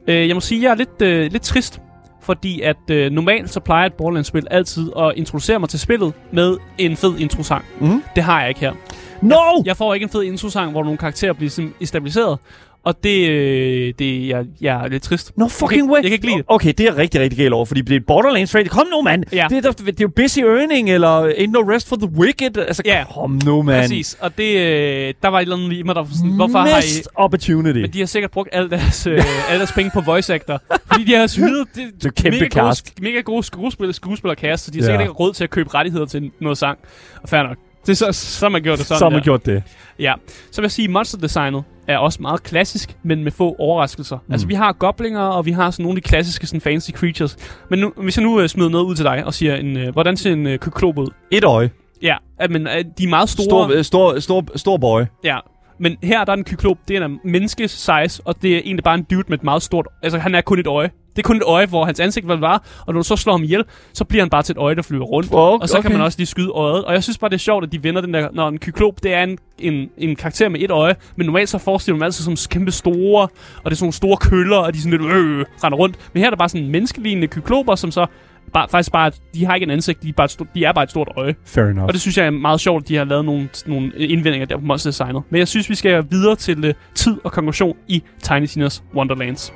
Øh, jeg må sige, jeg er lidt, øh, lidt trist, fordi at øh, normalt så plejer et Borderlands-spil altid at introducere mig til spillet med en fed introsang. Mhm. Det har jeg ikke her. No! Jeg får ikke en fed introsang, hvor nogle karakterer bliver sådan stabiliseret, og det, øh, det jeg, jeg er lidt trist. No fucking way. jeg kan ikke lide det. Okay, det er rigtig, rigtig galt over, fordi det er Borderlands raid. Kom nu, mand! Ja. Det, er, det er jo busy earning, eller ain't no rest for the wicked. Altså, Ja. kom nu, mand. Præcis, og det, øh, der var et eller andet i mig, der var sådan, hvorfor har I... Opportunity. Men de har sikkert brugt al deres, øh, al deres penge på voice actor. Fordi de har hyret det, Det er kæmpe mega, gode, cast. mega gode skuespil, skuespillercast, så de har Ja. sikkert ikke råd til at købe rettigheder til noget sang. Og fair nok. Det er så, så man gjort det sådan Så man gjort det. Ja. Så vil jeg sige, monsterdesignet er også meget klassisk, men med få overraskelser. Mm. Altså, vi har goblinger, og vi har sådan nogle af de klassiske sådan fancy creatures. Men nu, hvis jeg nu øh, smider noget ud til dig og siger, en, øh, hvordan ser en øh, kyklop ud? Et øje. Ja, men, øh, de er meget store. Stor, øh, stor, stor, stor boy. Ja, men her der er en kyklop, det er en menneskes size, og det er egentlig bare en dude med et meget stort... Altså, han er kun et øje. Det er kun et øje, hvor hans ansigt vil være, og når du så slår ham ihjel, så bliver han bare til et øje, der flyver rundt. Okay, Og så kan man også lige skyde øjet. Og jeg synes bare, det er sjovt, at de vender den der... Når en kyklop, det er en, en, en karakter med et øje, men normalt så forestiller man altid som kæmpe store, og det er sådan nogle store køller, og de sådan lidt øh, render rundt. Men her er der bare sådan menneskelignende kykloper, som så bare, faktisk bare... De har ikke en ansigt, de er bare et, stort, de er bare et stort øje. Fair enough. Og det synes jeg er meget sjovt, at de har lavet nogle, nogle indvendinger der på Monster Designet. Men jeg synes, vi skal videre til uh, tid og konklusion i Tiny Tina's Wonderlands.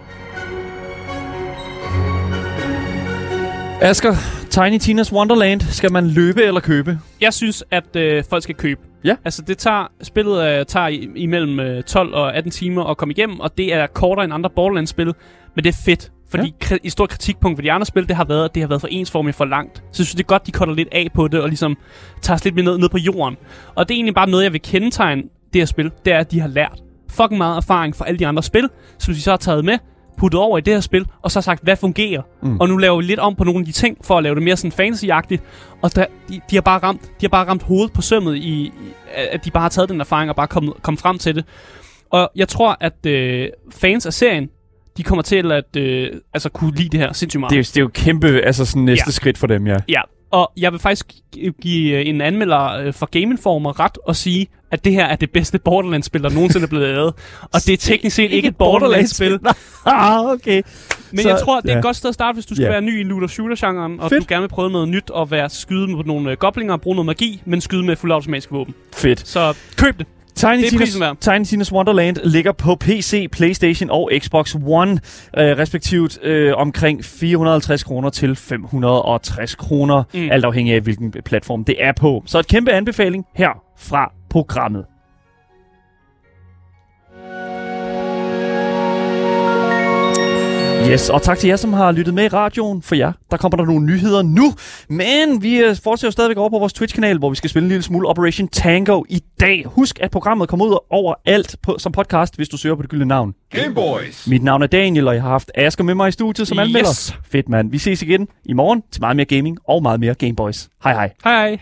Asger, Tiny Tina's Wonderland. Skal man løbe eller købe? Jeg synes, at øh, folk skal købe. Ja. Altså, det tager, spillet øh, tager imellem øh, 12 og 18 timer at komme igennem, og det er kortere end andre Borderlands-spil, men det er fedt. Fordi ja. et stort kritikpunkt ved de andre spil, det har været, at det har været for ensformigt for langt. Så jeg synes, det er godt, de cutter lidt af på det, og ligesom tager os lidt mere ned, ned på jorden. Og det er egentlig bare noget, jeg vil kendetegne det her spil, det er, at de har lært fucking meget erfaring fra alle de andre spil, som de så har taget med, puttet over i det her spil, og så sagt, hvad fungerer. Mm. Og nu laver vi lidt om på nogle af de ting, for at lave det mere sådan fantasy-agtigt. Og der, de, de, har bare ramt, de har bare ramt hovedet på sømmet i, i at de bare har taget den erfaring og bare kommet kom frem til det. Og jeg tror, at øh, fans af serien, de kommer til at øh, altså kunne lide det her sindssygt meget. Det er, jo- det er jo kæmpe, altså sådan næste Ja. skridt for dem, ja. Ja, og jeg vil faktisk gi- give øh, en anmelder øh, for Game Informer ret og sige, at det her er det bedste Borderlands-spil, der nogensinde er blevet lavet. Og det er teknisk set ikke et Borderlands-spil. ah, okay. Men Så- jeg tror, det er ja. et godt sted at starte, hvis du skal Ja. være ny i looter-shooter-genren, og Fedt. du gerne vil prøve noget nyt og være skyde med nogle øh, goblinger og bruge noget magi, men skyde med fuldautomatiske våben. Fedt. Så køb det. Tiny Det er Tina's, værd. Tiny Tina's Wonderland ligger på PC, Playstation og Xbox One, øh, respektivt øh, omkring 450 kroner til 560 kroner, mm. alt afhængig af hvilken platform det er på. Så et kæmpe anbefaling her fra programmet. Yes, og tak til jer, som har lyttet med i radioen. For jer, der kommer der nogle nyheder nu. Men vi øh, fortsætter stadigvæk over på vores Twitch-kanal, hvor vi skal spille en lille smule Operation Tango i dag. Husk, at programmet kommer ud overalt på, som podcast, hvis du søger på det gyldne navn. Game Boys. Mit navn er Daniel, og jeg har haft Asger med mig i studiet som anmelder. Yes. Fedt, mand. Vi ses igen i morgen til meget mere gaming og meget mere Gameboys. Hej hej. Hej hej.